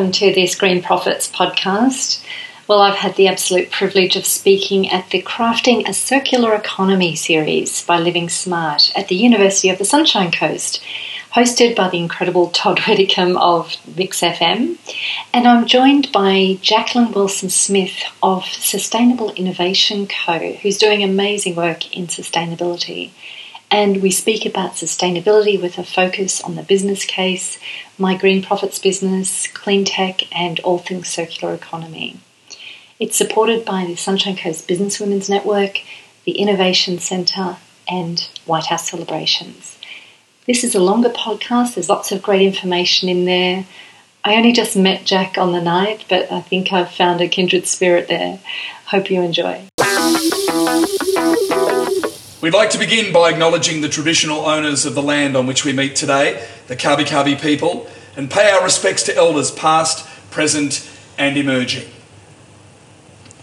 Welcome to this Green Profits podcast. Well, I've had the absolute privilege of speaking at the Crafting a Circular Economy series by Living Smart at the University of the Sunshine Coast, hosted by the incredible Todd Widdicombe of Mix FM. And I'm joined by Jacqueline Wilson Smith of Sustainable Innovation Co., who's doing amazing work in sustainability and we speak about sustainability with a focus on the business case, my green profits business, clean tech, and all things circular economy. It's supported by the Sunshine Coast Business Women's Network, the Innovation Centre, and White House Celebrations. This is a longer podcast, there's lots of great information in there. I only just met Jack on the night, but I think I've found a kindred spirit there. Hope you enjoy. We'd like to begin by acknowledging the traditional owners of the land on which we meet today, the Kabi Kabi people, and pay our respects to elders past, present, and emerging.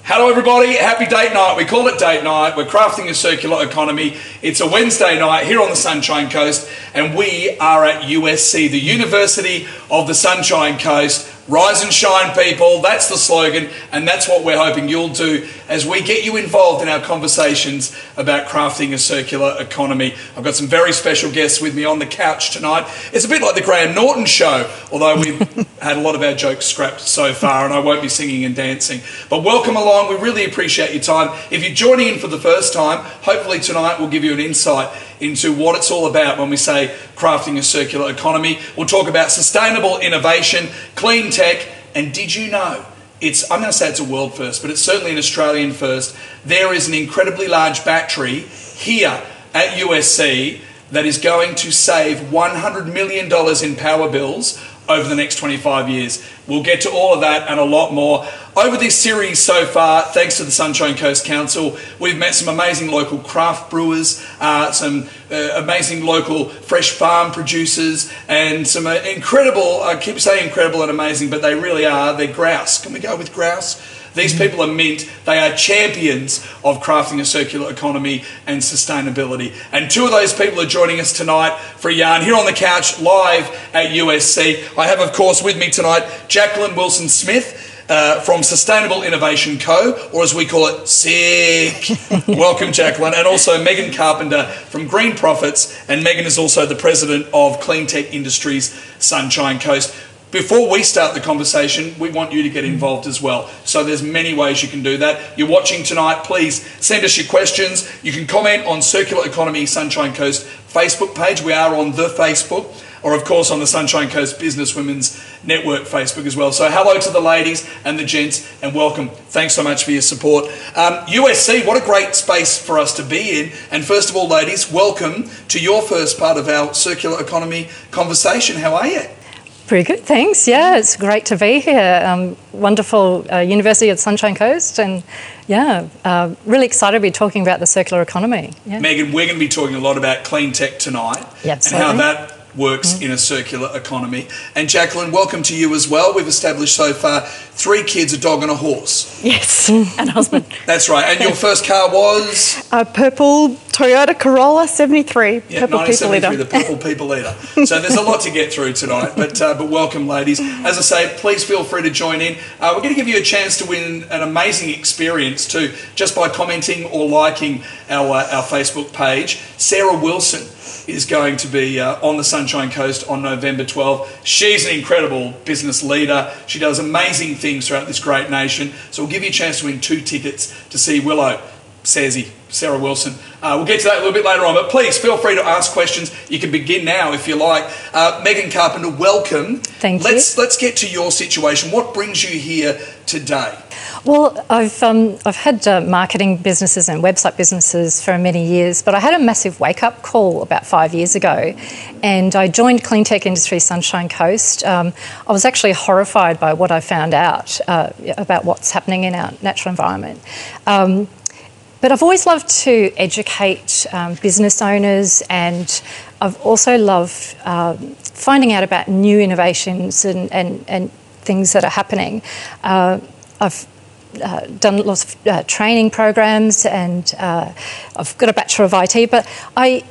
Hello, everybody. Happy date night. We call it date night. We're crafting a circular economy. It's a Wednesday night here on the Sunshine Coast, and we are at USC, the University of the Sunshine Coast, Rise and shine, people. That's the slogan, and that's what we're hoping you'll do as we get you involved in our conversations about crafting a circular economy. I've got some very special guests with me on the couch tonight. It's a bit like the Graham Norton show, although we've had a lot of our jokes scrapped so far, and I won't be singing and dancing. But welcome along. We really appreciate your time. If you're joining in for the first time, hopefully tonight we'll give you an insight into what it's all about when we say crafting a circular economy. We'll talk about sustainable innovation, clean tech, and did you know? It's, I'm going to say it's a world first, but it's certainly an Australian first. There is an incredibly large battery here at USC that is going to save $100 million in power bills over the next 25 years. We'll get to all of that and a lot more. Over this series so far, thanks to the Sunshine Coast Council, we've met some amazing local craft brewers, uh, some uh, amazing local fresh farm producers, and some uh, incredible, I keep saying incredible and amazing, but they really are, they're grouse. Can we go with grouse? These people are meant, They are champions of crafting a circular economy and sustainability. And two of those people are joining us tonight for a yarn here on the couch live at USC. I have, of course, with me tonight Jacqueline Wilson Smith. Uh, from Sustainable Innovation Co., or as we call it, SICK. Welcome, Jacqueline. And also Megan Carpenter from Green Profits. And Megan is also the president of Clean Tech Industries Sunshine Coast before we start the conversation, we want you to get involved as well. So there's many ways you can do that. You're watching tonight, please send us your questions. You can comment on Circular Economy Sunshine Coast Facebook page. We are on the Facebook, or of course on the Sunshine Coast Business Women's Network Facebook as well. So hello to the ladies and the gents, and welcome. Thanks so much for your support. Um, USC, what a great space for us to be in. And first of all, ladies, welcome to your first part of our Circular Economy conversation. How are you? Pretty good, thanks. Yeah, it's great to be here. Um, wonderful uh, University of Sunshine Coast, and yeah, uh, really excited to be talking about the circular economy. Yeah. Megan, we're going to be talking a lot about clean tech tonight yep, and how that works mm. in a circular economy. And Jacqueline, welcome to you as well. We've established so far three kids, a dog, and a horse. Yes, and a husband. That's right. And your first car was a purple Toyota Corolla '73. Yeah, purple people eater. The purple people eater. so there's a lot to get through tonight. But uh, but welcome, ladies. As I say, please feel free to join in. Uh, we're going to give you a chance to win an amazing experience too, just by commenting or liking our uh, our Facebook page. Sarah Wilson is going to be uh, on the Sunshine Coast on November 12. She's an incredible business leader. She does amazing things throughout this great nation. So we'll give you a chance to win two tickets to see Willow, Sazy, Sarah Wilson. Uh, we'll get to that a little bit later on, but please feel free to ask questions. You can begin now if you like. Uh, Megan Carpenter, welcome. Thank let's, you. Let's get to your situation. What brings you here today? Well, I've, um, I've had uh, marketing businesses and website businesses for many years, but I had a massive wake up call about five years ago and I joined Clean Tech Industry Sunshine Coast. Um, I was actually horrified by what I found out uh, about what's happening in our natural environment. Um, but I've always loved to educate um, business owners, and I've also loved uh, finding out about new innovations and, and, and things that are happening. Uh, I've uh, done lots of uh, training programs and uh, I've got a Bachelor of IT, but I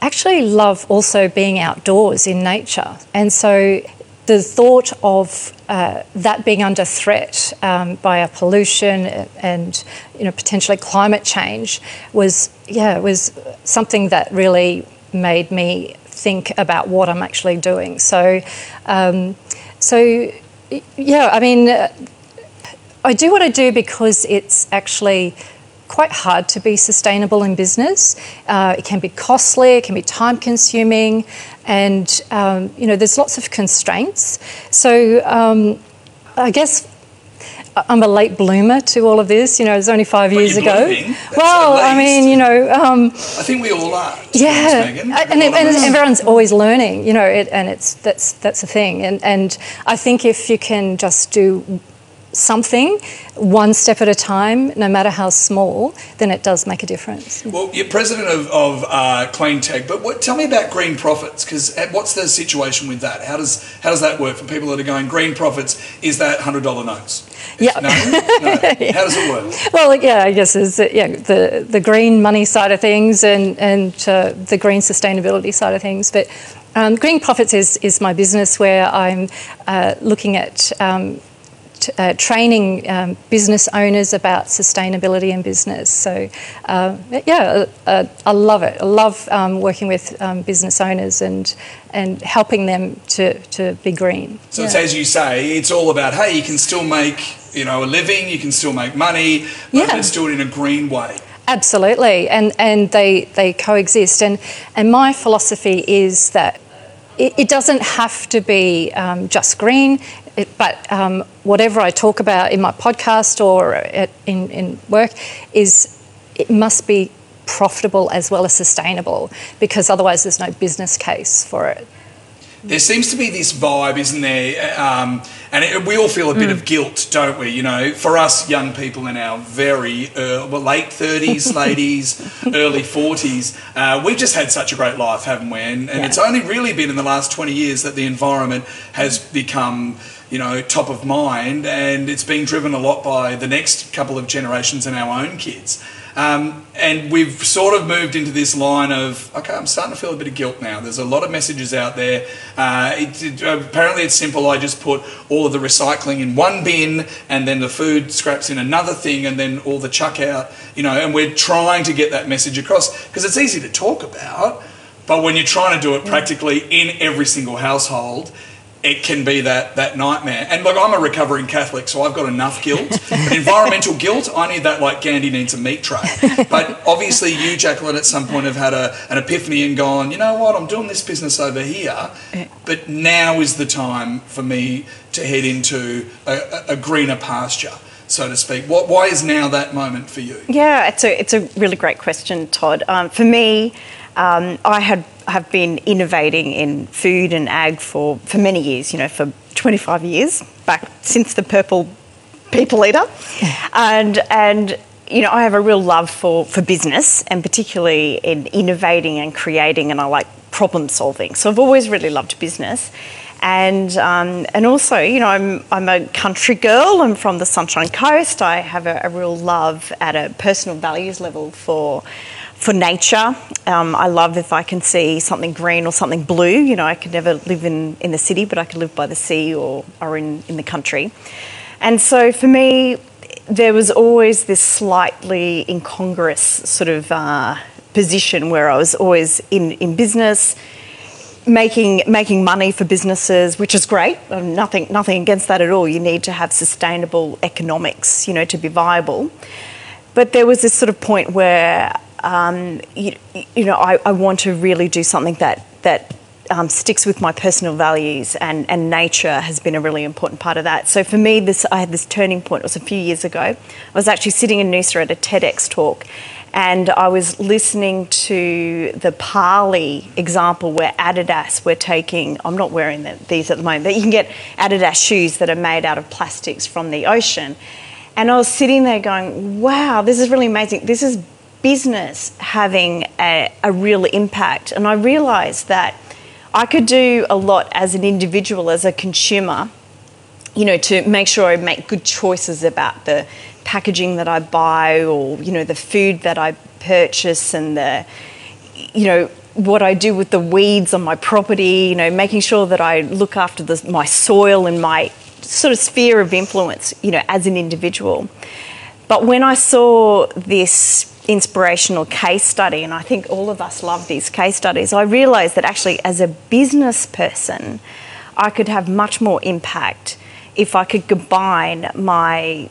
actually love also being outdoors in nature. And so the thought of uh, that being under threat um, by a pollution and you know potentially climate change was yeah was something that really made me think about what I'm actually doing. So um, so yeah, I mean. I do what I do because it's actually quite hard to be sustainable in business. Uh, it can be costly, it can be time consuming, and um, you know there's lots of constraints. So um, I guess I'm a late bloomer to all of this. You know, it was only five But years ago. Well, I mean, you know, um, I think we all are. yeah, honest, Megan. and, and, and everyone's always learning. You know, it, and it's that's that's a thing. And and I think if you can just do something one step at a time, no matter how small, then it does make a difference. Well, you're president of, of uh, Clean Tech, but what, tell me about green profits because what's the situation with that? How does how does that work for people that are going green profits? Is that hundred dollar notes? Yeah. No? no. How does it work? Well, yeah, I guess is yeah the the green money side of things and and uh, the green sustainability side of things, but. Um, green profits is, is my business where I'm uh, looking at um, t- uh, training um, business owners about sustainability in business. So, uh, yeah, uh, I love it. I love um, working with um, business owners and and helping them to, to be green. So it's as you say, it's all about hey, you can still make you know a living, you can still make money, but Yeah. let's do it in a green way. Absolutely, and and they they coexist. And and my philosophy is that it, it doesn't have to be um, just green, it, but um, whatever I talk about in my podcast or at, in in work is it must be profitable as well as sustainable because otherwise there's no business case for it. There seems to be this vibe, isn't there? Um, and it, we all feel a bit Mm. of guilt, don't we? You know, for us young people in our very uh, well, late 30s, ladies, early 40s, uh, we've just had such a great life, haven't we? And, and Yeah. it's only really been in the last 20 years that the environment has become, you know, top of mind, and it's being driven a lot by the next couple of generations and our own kids. Um, and we've sort of moved into this line of, okay, I'm starting to feel a bit of guilt now. There's a lot of messages out there. Uh, it, it- apparently, it's simple. I just put all of the recycling in one bin, and then the food scraps in another thing, and then all the chuck out. You know, and we're trying to get that message across because it's easy to talk about, but when you're trying to do it practically in every single household, it can be that that nightmare. And look, I'm a recovering Catholic, so I've got enough guilt. But environmental guilt, I need that like Gandhi needs a meat tray. But obviously, you, Jacqueline, at some point have had a, an epiphany and gone, you know what, I'm doing this business over here, but now is the time for me to head into a, a- a greener pasture, so to speak. What, why is now that moment for you? Yeah, it's a it's a really great question, Todd. Um, for me, um, I had have been innovating in food and ag for, for many years. You know, for 25 years back since the purple people eater, and and you know I have a real love for for business and particularly in innovating and creating, and I like problem solving. So I've always really loved business. And um, and also, you know, I'm I'm a country girl. I'm from the Sunshine Coast. I have a, a real love at a personal values level for for nature. Um, I love if I can see something green or something blue. You know, I could never live in, in the city, but I could live by the sea or, or in, in the country. And so for me, there was always this slightly incongruous sort of uh, position where I was always in, in business, making making money for businesses, which is great. Um, nothing nothing against that at all. You need to have sustainable economics, you know, to be viable. But there was this sort of point where, um, you, you know, I, I want to really do something that that um, sticks with my personal values, and, and nature has been a really important part of that. So for me, this I had this turning point. It was a few years ago. I was actually sitting in Noosa at a TEDx talk, and I was listening to the Parley example where Adidas were taking. I'm not wearing the, these at the moment, but you can get Adidas shoes that are made out of plastics from the ocean. And I was sitting there going, wow, this is really amazing. This is business having a, a real impact. And I realised that I could do a lot as an individual, as a consumer, you know, to make sure I make good choices about the packaging that I buy or, you know, the food that I purchase and the, you know, what I do with the weeds on my property, you know, making sure that I look after the, my soil and my sort of sphere of influence, you know, as an individual. But when I saw this inspirational case study, and I think all of us love these case studies, I realised that actually, as a business person, I could have much more impact if I could combine my,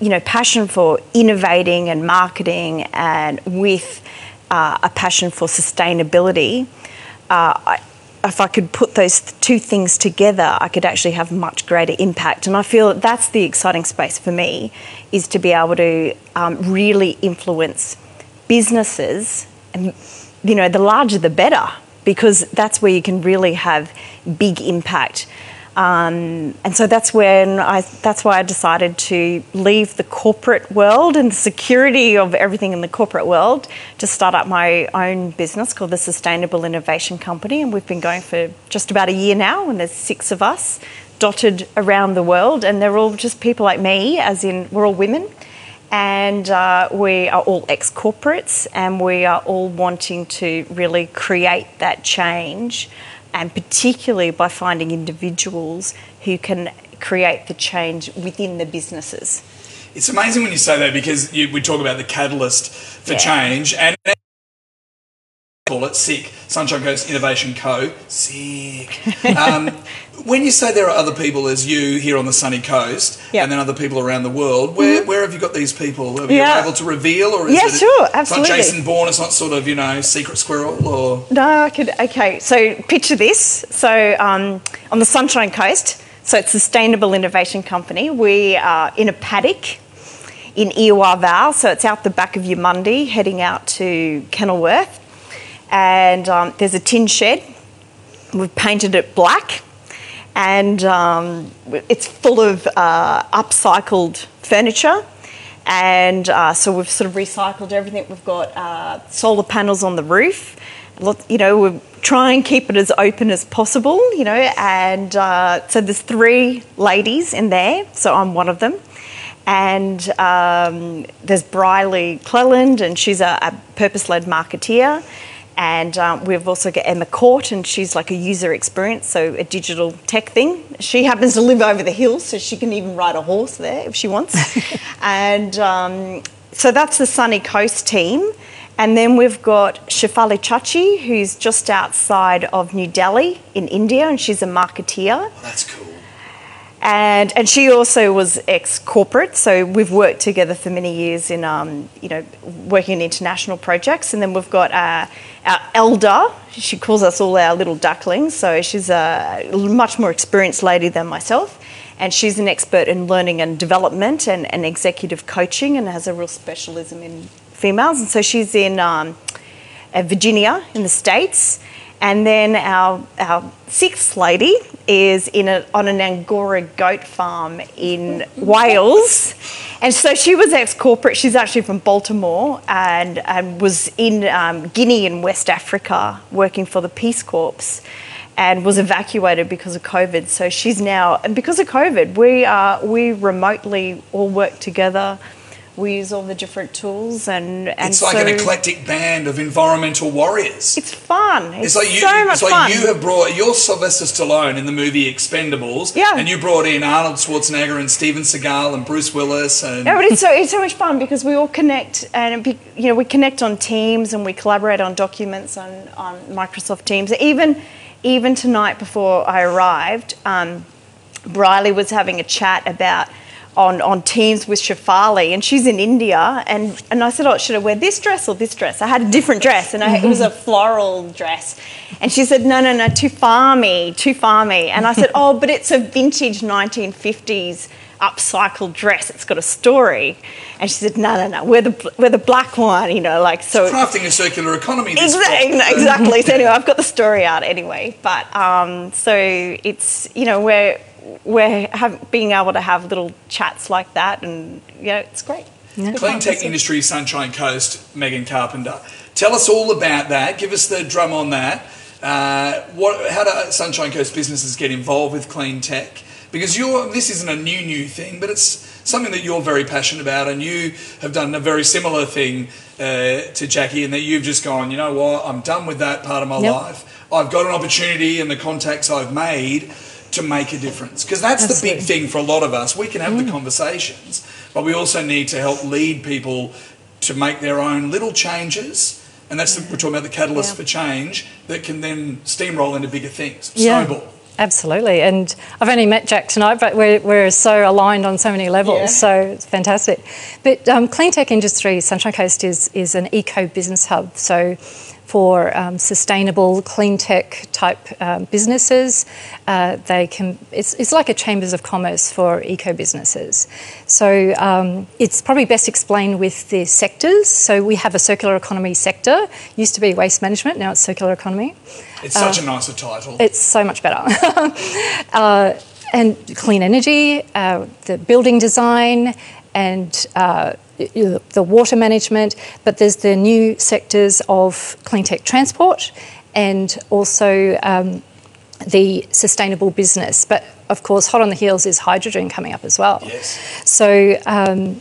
you know, passion for innovating and marketing and with uh, a passion for sustainability. Uh, I, if I could put those two things together, I could actually have much greater impact. And I feel that that's the exciting space for me, is to be able to um, really influence businesses, and you know, the larger the better, because that's where you can really have big impact. Um, and so that's when I that's why I decided to leave the corporate world and the security of everything in the corporate world to start up my own business called the Sustainable Innovation Company, and we've been going for just about a year now, and there's six of us dotted around the world, and they're all just people like me, as in we're all women. And uh, we are all ex corporates, and we are all wanting to really create that change and particularly by finding individuals who can create the change within the businesses. It's amazing when you say that because you, we talk about the catalyst for Yeah. change and call it SICK, Sunshine Coast Innovation Co. SICK. Um, when you say there are other people as you here on the sunny coast Yeah. and then other people around the world, where, where have you got these people? Have Yeah. you able to reveal or is Yeah, it, sure, It's not Jason Bourne, it's not sort of, you know, Secret Squirrel or... No, I could. Okay, so picture this. So um, on the Sunshine Coast, so it's Sustainable Innovation Company. We are in a paddock in Eerwah Vale, so it's out the back of Eumundi, heading out to Kenilworth, and um, there's a tin shed. We've painted it black, and um, it's full of uh, upcycled furniture. And uh, so we've sort of recycled everything. We've got uh, solar panels on the roof. You know, we try and keep it as open as possible. You know, and uh, so there's three ladies in there. So I'm one of them. And um, there's Briley Cleland, and she's a, a purpose-led marketeer. And um, we've also got Emma Court, and she's like a user experience, so a digital tech thing. She happens to live over the hill, so she can even ride a horse there if she wants. and um, so that's the Sunny Coast team. And then we've got Shefali Chachi, who's just outside of New Delhi in India, and she's a marketeer Oh, That's cool. And and she also was ex corporate, so we've worked together for many years in um, you know working in international projects. And then we've got uh, our elder. She calls us all our little ducklings. So she's a much more experienced lady than myself, and she's an expert in learning and development and, and executive coaching, and has a real specialism in females. And so she's in um, uh, Virginia in the States. And then our, our sixth lady is in a, on an Angora goat farm in Wales. And so she was ex corporate. She's actually from Baltimore and, and was in um, Guinea in West Africa working for the Peace Corps and was evacuated because of COVID. So she's now, and because of COVID, we, are, we remotely all work together. We use all the different tools and, and It's like so an eclectic band of environmental warriors. It's fun. It's, It's like you, so much it's like fun. you have brought you're Sylvester Stallone in the movie Expendables, Yeah. and you brought in Arnold Schwarzenegger and Steven Seagal and Bruce Willis and No, but it's so it's so much fun because we all connect and be, you know we connect on Teams and we collaborate on documents on, on Microsoft Teams. Even even tonight before I arrived, um, Briley was having a chat about on, on Teams with Shefali, and she's in India, and, and I said, "Oh, should I wear this dress or this dress?" I had a different dress, and I, it was a floral dress, and she said, "No, no, no, too farmy, too farmy," and I said, "Oh, but it's a vintage 1950s." upcycled dress it's got a story and she said no no no we're the we're the black one you know like so crafting a circular economy. This Exactly, book. exactly. So anyway, I've got the story out anyway. But um, so it's you know we're we're have, being able to have little chats like that, and you know it's great. It's good Clean. Tech Industry Sunshine Coast, Megan Carpenter. Tell us all about that. Give us the drum on that. Uh, what, how do Sunshine Coast businesses get involved with clean tech? Because you're, this isn't a new new thing, but it's something that you're very passionate about, and you have done a very similar thing uh, to Jackie, in that you've just gone, you know what, I'm done with that part of my Yep. life. I've got an opportunity, and the contacts I've made to make a difference. Because that's the big thing for a lot of us. We can have the conversations, but we also need to help lead people to make their own little changes. And that's the, we're talking about the catalyst Yeah. for change that can then steamroll into bigger things. Yeah. Snowball. Absolutely, and I've only met Jack tonight, but we're, we're so aligned on so many levels, Yeah. so it's fantastic. But um, Clean Tech Industry Sunshine Coast is, is an eco business hub, so for um, sustainable clean tech type um, businesses, uh, they can. It's, it's like a chambers of commerce for eco businesses. So um, it's probably best explained with the sectors. So we have a circular economy sector. Used to be waste management, now it's circular economy. It's such a nicer title. It's so much better. uh, and clean energy, uh, the building design, and uh, the water management. But there's the new sectors of clean tech transport and also um, the sustainable business. But of course, hot on the heels is hydrogen coming up as well. Yes. So um,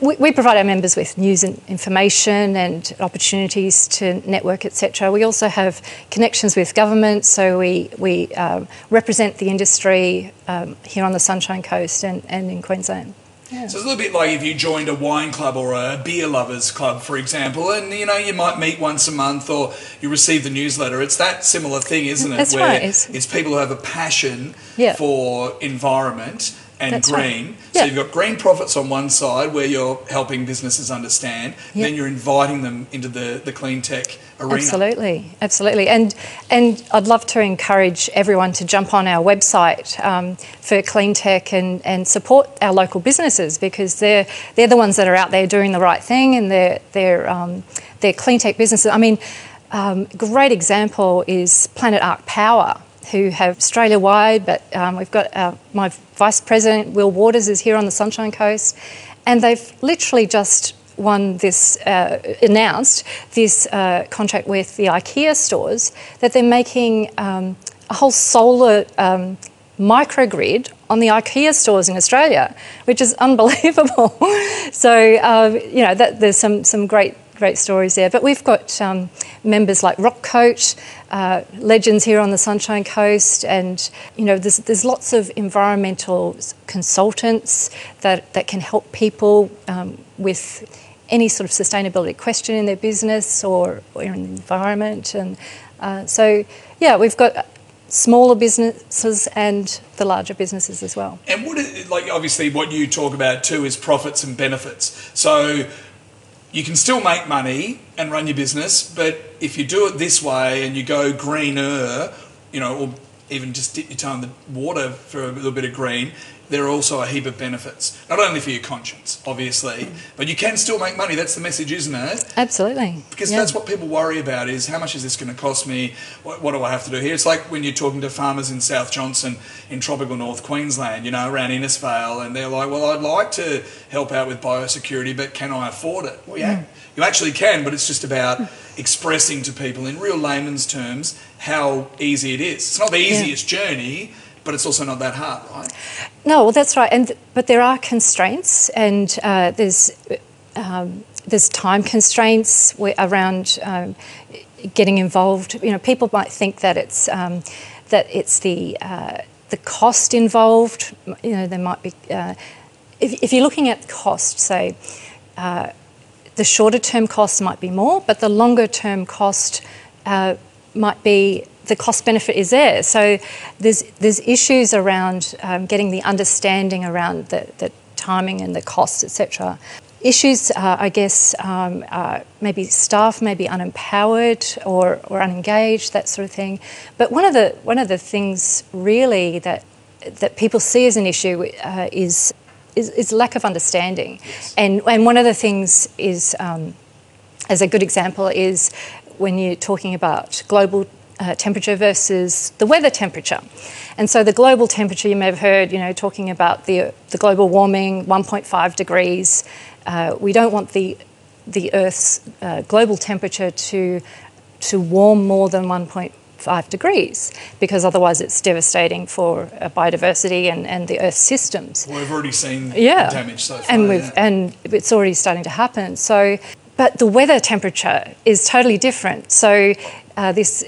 we, we provide our members with news and information and opportunities to network, etc. We also have connections with government, so we we um, represent the industry um, here on the Sunshine Coast and, and in Queensland. So it's a little bit like if you joined a wine club or a beer lovers club, for example, and you know you might meet once a month or you receive the newsletter. It's that similar thing, isn't it? That's Where right, it's- it's people who have a passion Yeah. for environment and That's green. right. So you've got green profits on one side where you're helping businesses understand, Yeah. then you're inviting them into the, the clean tech arena. Absolutely, absolutely, and and I'd love to encourage everyone to jump on our website um, for clean tech and, and support our local businesses because they're they're the ones that are out there doing the right thing and they're they're um, they're clean tech businesses. I mean, um, great example is Planet Ark Power. Who have Australia wide, but um, we've got uh, my vice president Will Waters is here on the Sunshine Coast, and they've literally just won this, uh, announced this uh, contract with the IKEA stores that they're making um, a whole solar um, microgrid on the IKEA stores in Australia, which is unbelievable. so uh, you know that, there's some some great great stories there. But we've got um, members like Rockcoat, uh, legends here on the Sunshine Coast, and you know there's there's lots of environmental consultants that that can help people um, with any sort of sustainability question in their business or, or in the environment. And uh, so, yeah, we've got smaller businesses and the larger businesses as well. And what like obviously what you talk about too is profits and benefits. So you can still make money and run your business, but if you do it this way and you go greener, you know, or even just dip your toe in the water for a little bit of green, there are also a heap of benefits. Not only for your conscience, obviously, but you can still make money. That's the message, isn't it? Absolutely. Because Yeah. that's what people worry about is how much is this going to cost me? What, what do I have to do here? It's like when you're talking to farmers in South Johnstone in tropical North Queensland, you know, around Innisfail, and they're like, well, I'd like to help out with biosecurity, but can I afford it? Well, yeah, mm. you actually can, but it's just about expressing to people in real layman's terms how easy it is. It's not the easiest journey, but it's also not that hard, right? No, well, that's right. And but there are constraints, and uh, there's um, there's time constraints around um, getting involved. You know, people might think that it's um, that it's the uh, the cost involved. You know, there might be uh, if, if you're looking at cost, say. Uh, the shorter term cost might be more, but the longer term cost uh, might be the cost benefit is there. So there's there's issues around um, getting the understanding around the, the timing and the costs, etc. Issues, uh, I guess, um, uh, maybe staff may be unempowered or, or unengaged, that sort of thing. But one of the one of the things really that that people see as an issue uh, is is, is lack of understanding. And, and one of the things is, um, as a good example, is when you're talking about global uh, temperature versus the weather temperature. And so the global temperature, you may have heard, you know, talking about the, the global warming, 1.5 degrees. Uh, we don't want the, the Earth's uh, global temperature to, to warm more than 1.5 degrees because otherwise it's devastating for uh, biodiversity and, and the Earth's systems. We've already seen Yeah, damage so far. and we've yeah. and it's already starting to happen. So, but the weather temperature is totally different. So, uh, this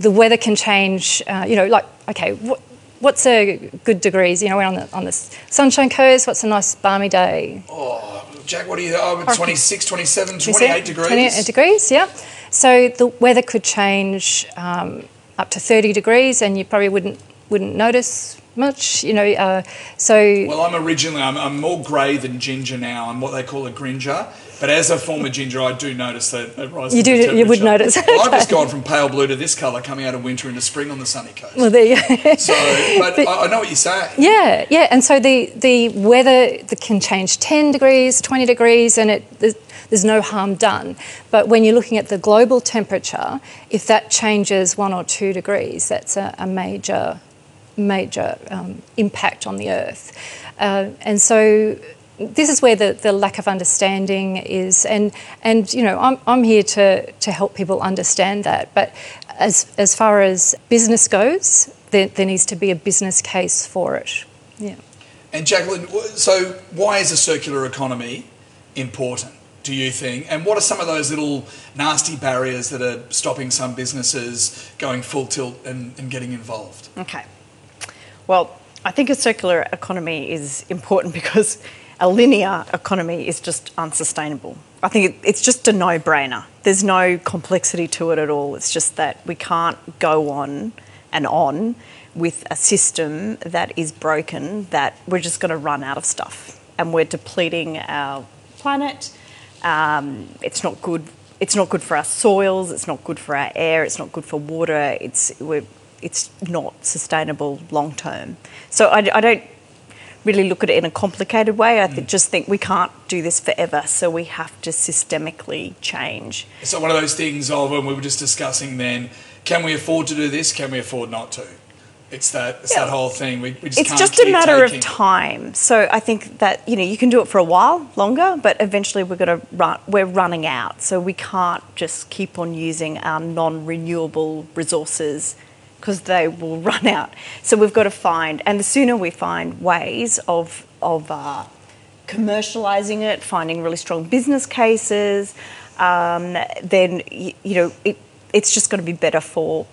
the weather can change. Uh, you know, like okay, what, what's a good degrees? You know, we're on the on the Sunshine Coast. What's a nice balmy day? oh, Jack, what are you? Oh, 26, 27, 28 degrees. 28 degrees, yeah. So the weather could change um, up to 30 degrees, and you probably wouldn't wouldn't notice much. You know, uh, so Well, I'm originally, I'm, I'm more grey than ginger now. I'm what they call a gringer. But as a former ginger, I do notice that it rises. You do- you would notice, Well, I've just gone from pale blue to this colour coming out of winter into spring on the sunny coast. well, there you go. so, but, I, I know what you're saying. Yeah, yeah, and so the the weather can change ten degrees, twenty degrees, and it there's, there's no harm done. But when you're looking at the global temperature, if that changes one or two degrees, that's a, a major major um, impact on the earth, uh, and so. This is where the, the lack of understanding is, and and you know I'm, I'm here to, to help people understand that. But as as far as business goes, there, there needs to be a business case for it. Yeah. And Jacqueline, so why is a circular economy important, do you think? And what are some of those little nasty barriers that are stopping some businesses going full tilt and, and getting involved? Okay. Well, I think a circular economy is important because a linear economy is just unsustainable. I think it, it's just a no brainer. There's no complexity to it at all. It's just that we can't go on and on with a system that is broken, that we're just going to run out of stuff and we're depleting our planet. Um, it's not good. It's not good for our soils. It's not good for our air. It's not good for water. It's we're, it's not sustainable long term. So I, I don't really look at it in a complicated way. I mm. th- just think we can't do this forever. So we have to systemically change. So one of those things of when we were just discussing then, can we afford to do this? Can we afford not to? It's that it's Yeah. that whole thing. We, we just it's just a matter taking- of time. So I think that you know you can do it for a while longer, but eventually we're going to run. We're running out, so we can't just keep on using our non-renewable resources because they will run out. So we've got to find, and the sooner we find ways of of uh, commercializing it, finding really strong business cases, um, then y- you know it, it's just going to be better for.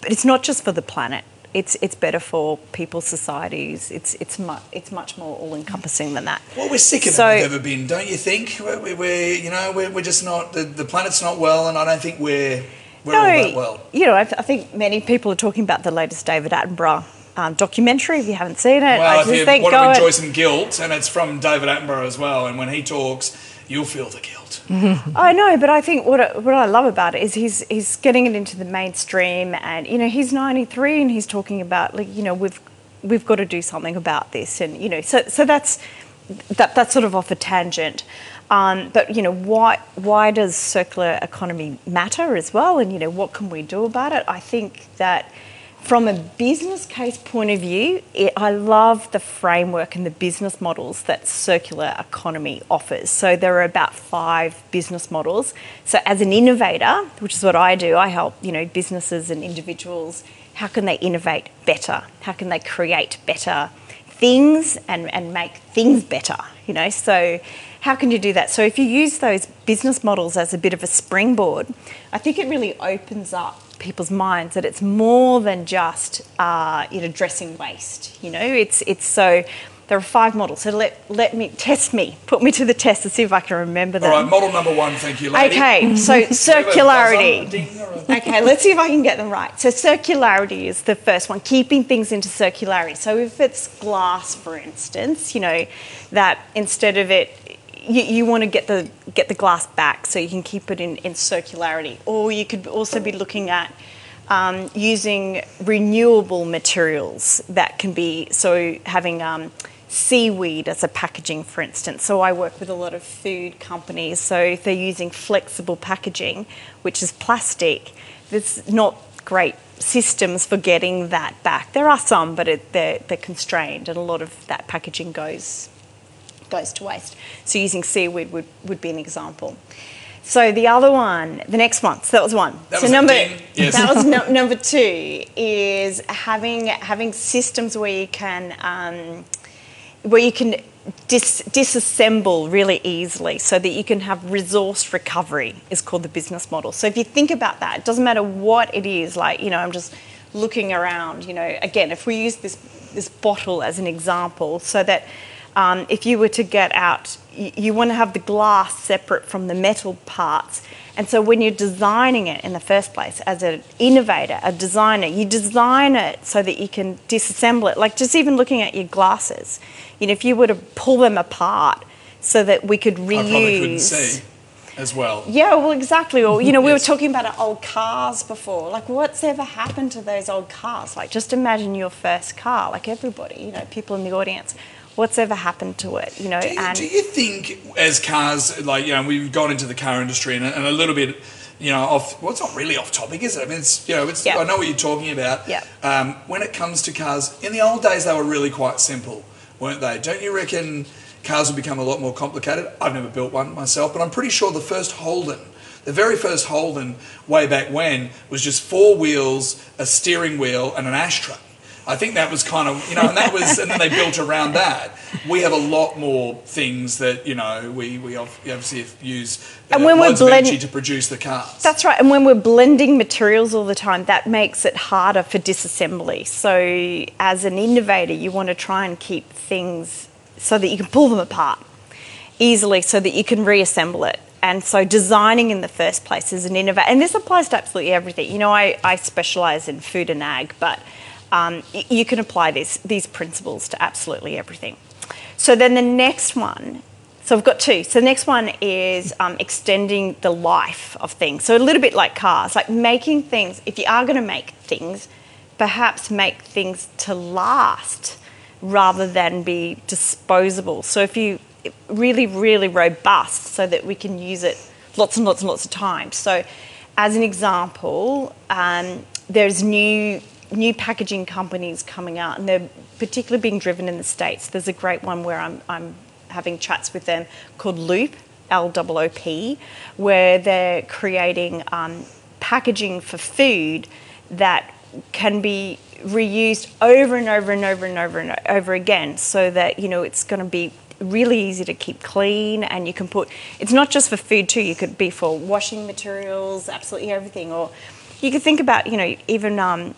But it's not just for the planet. It's it's better for people's societies. It's it's mu- it's much more all encompassing than that. Well, we're sicker So- than we've ever been, don't you think? We're, we're, we're you know, we're, we're just not, the, the planet's not well, and I don't think we're, we're all that well. you know, I, th- I think many people are talking about the latest David Attenborough um, documentary. If you haven't seen it, I Well, just if you think want go to and- enjoy some guilt, and it's from David Attenborough as well, and when he talks, you'll feel the guilt. I know, but I think what I, what I love about it is he's he's getting it into the mainstream, and you know he's 93 and he's talking about like you know we've we've got to do something about this, and you know so so that's that that's sort of off a tangent. Um, but you know why why does circular economy matter as well, and you know what can we do about it? I think that from a business case point of view, it, I love the framework and the business models that circular economy offers. So there are about five business models. So as an innovator, which is what I do, I help you know businesses and individuals. How can they innovate better? How can they create better things and, and make things better? You know, so how can you do that? So if you use those business models as a bit of a springboard, I think it really opens up people's minds that it's more than just uh, you know addressing waste. You know, it's it's so there are five models. So let let me test me, put me to the test to see if I can remember them. All right, model number one, thank you, lady. Okay, so Do we have a buzzer, a circularity. ding or a- Okay, let's see if I can get them right. So circularity is the first one, keeping things into circularity. So if it's glass, for instance, you know, that instead of it you, you want to get the get the glass back so you can keep it in, in circularity. Or you could also be looking at um, using renewable materials that can be so having um, seaweed as a packaging, for instance. So I work with a lot of food companies. So if they're using flexible packaging, which is plastic, there's not great systems for getting that back. There are some, but it, they're, they're constrained, and a lot of that packaging goes goes to waste. So using seaweed would, would be an example. So the other one, the next one, so that was one. That so was number yes. that was no, number two is having having systems where you can um, where you can dis- disassemble really easily so that you can have resource recovery is called the business model. So if you think about that, it doesn't matter what it is. Like you know, I'm just looking around. You know, again, if we use this this bottle as an example, so that um, if you were to get out, you, you want to have the glass separate from the metal parts. And so when you're designing it in the first place, as an innovator, a designer, you design it so that you can disassemble it. Like just even looking at your glasses, you know, if you were to pull them apart so that we could reuse. I probably couldn't see as well. Yeah, well, exactly. Or you know, we Yes. were talking about old cars before. Like, what's ever happened to those old cars? Like, just imagine your first car. Like everybody, you know, people in the audience. What's ever happened to it? You know, Do you, and do you think, as cars, like, you know, we've gone into the car industry and, and a little bit, you know, off, well, it's not really off topic, is it? I mean, it's, you know, it's, Yeah. I know what you're talking about. Yeah. Um, when it comes to cars, in the old days, they were really quite simple, weren't they? Don't you reckon cars will become a lot more complicated? I've never built one myself, but I'm pretty sure the first Holden, the very first Holden way back when, was just four wheels, a steering wheel, and an ashtray. I think that was kind of, you know, and that was, and then they built around that. We have a lot more things that, you know, we, we obviously use uh, And when we're energy to produce the cars. That's right. And when we're blending materials all the time, that makes it harder for disassembly. So, as an innovator, you want to try and keep things so that you can pull them apart easily so that you can reassemble it. And so, designing in the first place is an innovator. And this applies to absolutely everything. You know, I, I specialize in food and ag, but um, you can apply this, these principles to absolutely everything. So, then the next one so I've got two. So the next one is um, extending the life of things. So a little bit like cars, like making things. If you are going to make things, perhaps make things to last rather than be disposable. So if you really, really robust, so that we can use it lots and lots and lots of times. So, as an example, um, there's new new packaging companies coming out, and they're particularly being driven in the states. There's a great one where I'm I'm having chats with them called Loop, L O O P, where they're creating um, packaging for food that can be reused over and over and over and over and over again so that you know it's going to be really easy to keep clean and you can put it's not just for food too you could be for washing materials absolutely everything or you could think about you know even um,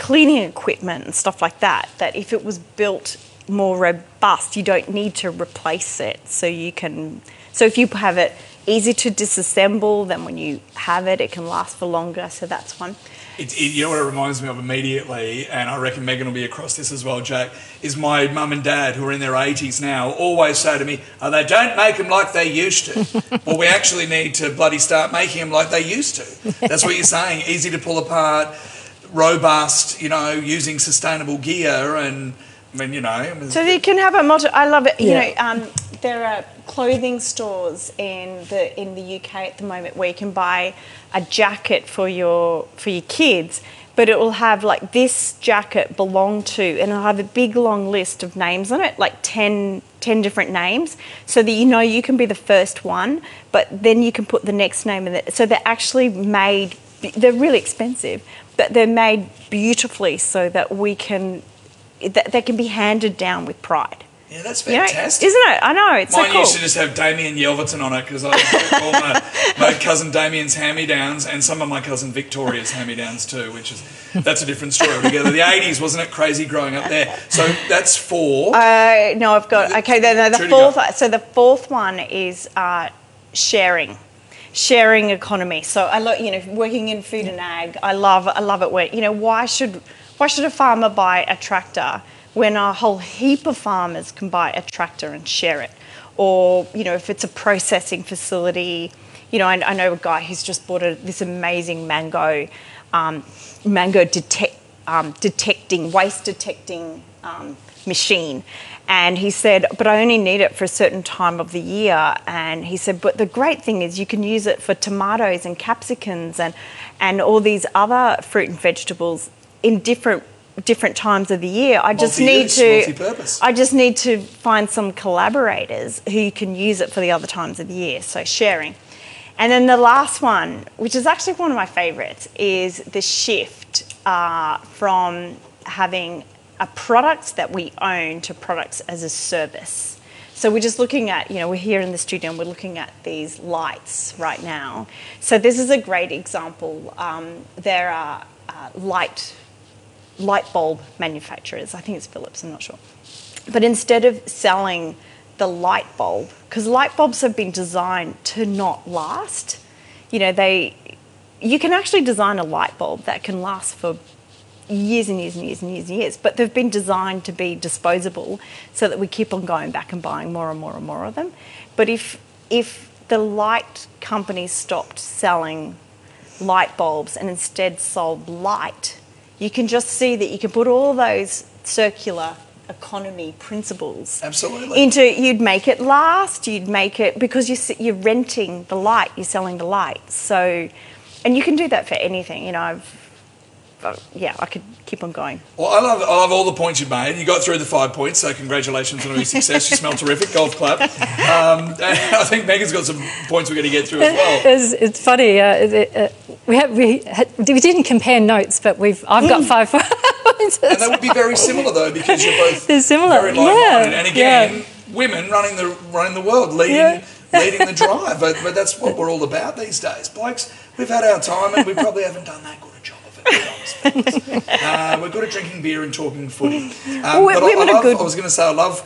cleaning equipment and stuff like that that if it was built more robust you don't need to replace it so you can so if you have it easy to disassemble then when you have it it can last for longer so that's one It, it, you know what it reminds me of immediately, and I reckon Megan will be across this as well, Jack, is my mum and dad, who are in their 80s now, always say to me, oh, they don't make them like they used to. well, we actually need to bloody start making them like they used to. That's what you're saying. Easy to pull apart, robust, you know, using sustainable gear, and I mean, you know. So you can have a multi. I love it. You Yeah. know, um, there are clothing stores in the in the UK at the moment where you can buy a jacket for your for your kids, but it will have like this jacket belong to, and it'll have a big long list of names on it, like 10, 10 different names, so that you know you can be the first one, but then you can put the next name in it. So they're actually made. They're really expensive, but they're made beautifully so that we can that they can be handed down with pride. yeah, that's You know, fantastic. isn't it? I know it's Mine so cool. used to just have Damien Yelverton on it because I all my, my cousin Damien's hand-me-downs and some of my cousin Victoria's hand-me-downs too, which is that's a different story altogether. The '80s wasn't it crazy growing up there? So that's four. Uh, no, I've got okay. Then the fourth. So the fourth one is uh, sharing, sharing economy. So I love you know working in food and ag. I love I love it when you know why should why should a farmer buy a tractor when a whole heap of farmers can buy a tractor and share it, or you know if it's a processing facility. You know, I, I know a guy who's just bought a, this amazing mango, um, mango detect, um, detecting waste detecting um, machine. And he said, but I only need it for a certain time of the year. And he said, but the great thing is you can use it for tomatoes and capsicums and, and all these other fruit and vegetables in different different times of the year. I just need to multi-purpose. I just need to find some collaborators who can use it for the other times of the year. So sharing. And then the last one, which is actually one of my favourites, is the shift uh, from having a product that we own to products as a service. So we're just looking at, you know, we're here in the studio and we're looking at these lights right now. So this is a great example. Um, there are uh, light light bulb manufacturers. I think it's Philips. I'm not sure. But instead of selling the light bulb, because light bulbs have been designed to not last, you know, they you can actually design a light bulb that can last for years and years and years and years and years, but they've been designed to be disposable so that we keep on going back and buying more and more and more of them. But if if the light companies stopped selling light bulbs and instead sold light, you can just see that you can put all those circular economy principles Absolutely. into you'd make it last you'd make it because you're, you're renting the light you're selling the light so and you can do that for anything you know i've uh, yeah, I could keep on going. Well, I love, I love all the points you've made. You got through the five points, so congratulations on your success. You smell terrific. Golf clap. Um, I think Megan's got some points we're going to get through as well. It's, it's funny. Uh, it, uh, we, have, we, had, we didn't compare notes, but we've I've got five points. And they would be very similar though, because you're both They're similar, very like-minded. yeah, And again, yeah. women running the running the world, leading Yeah. leading the drive. But, but that's what we're all about these days, blokes. We've had our time, and we probably haven't done that good uh, we're good at drinking beer and talking footy. Um, we- but I, women I, are love, good- I was going to say, I love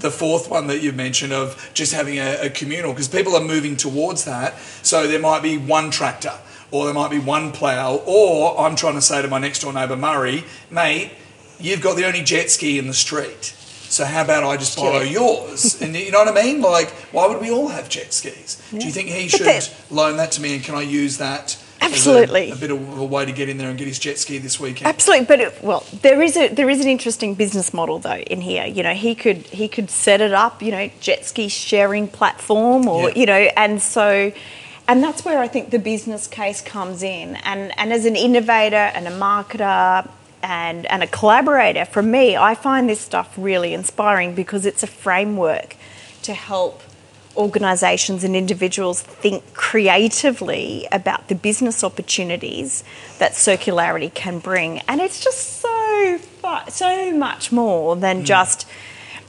the fourth one that you mentioned of just having a, a communal because people are moving towards that. So there might be one tractor, or there might be one plough, or I'm trying to say to my next door neighbour Murray, mate, you've got the only jet ski in the street. So how about I just borrow Yeah. yours? And you know what I mean? Like, why would we all have jet skis? Do you think he should loan that to me, and can I use that? As a- Absolutely. a, bit of a way to get in there and get his jet ski this weekend. Absolutely, but it, well, there is a there is an interesting business model though in here. You know, he could he could set it up. You know, jet ski sharing platform, or Yeah. you know, and so. And that's where I think the business case comes in. And, and as an innovator and a marketer and, and a collaborator, for me, I find this stuff really inspiring because it's a framework to help organisations and individuals think creatively about the business opportunities that circularity can bring. And it's just so so much more than mm. just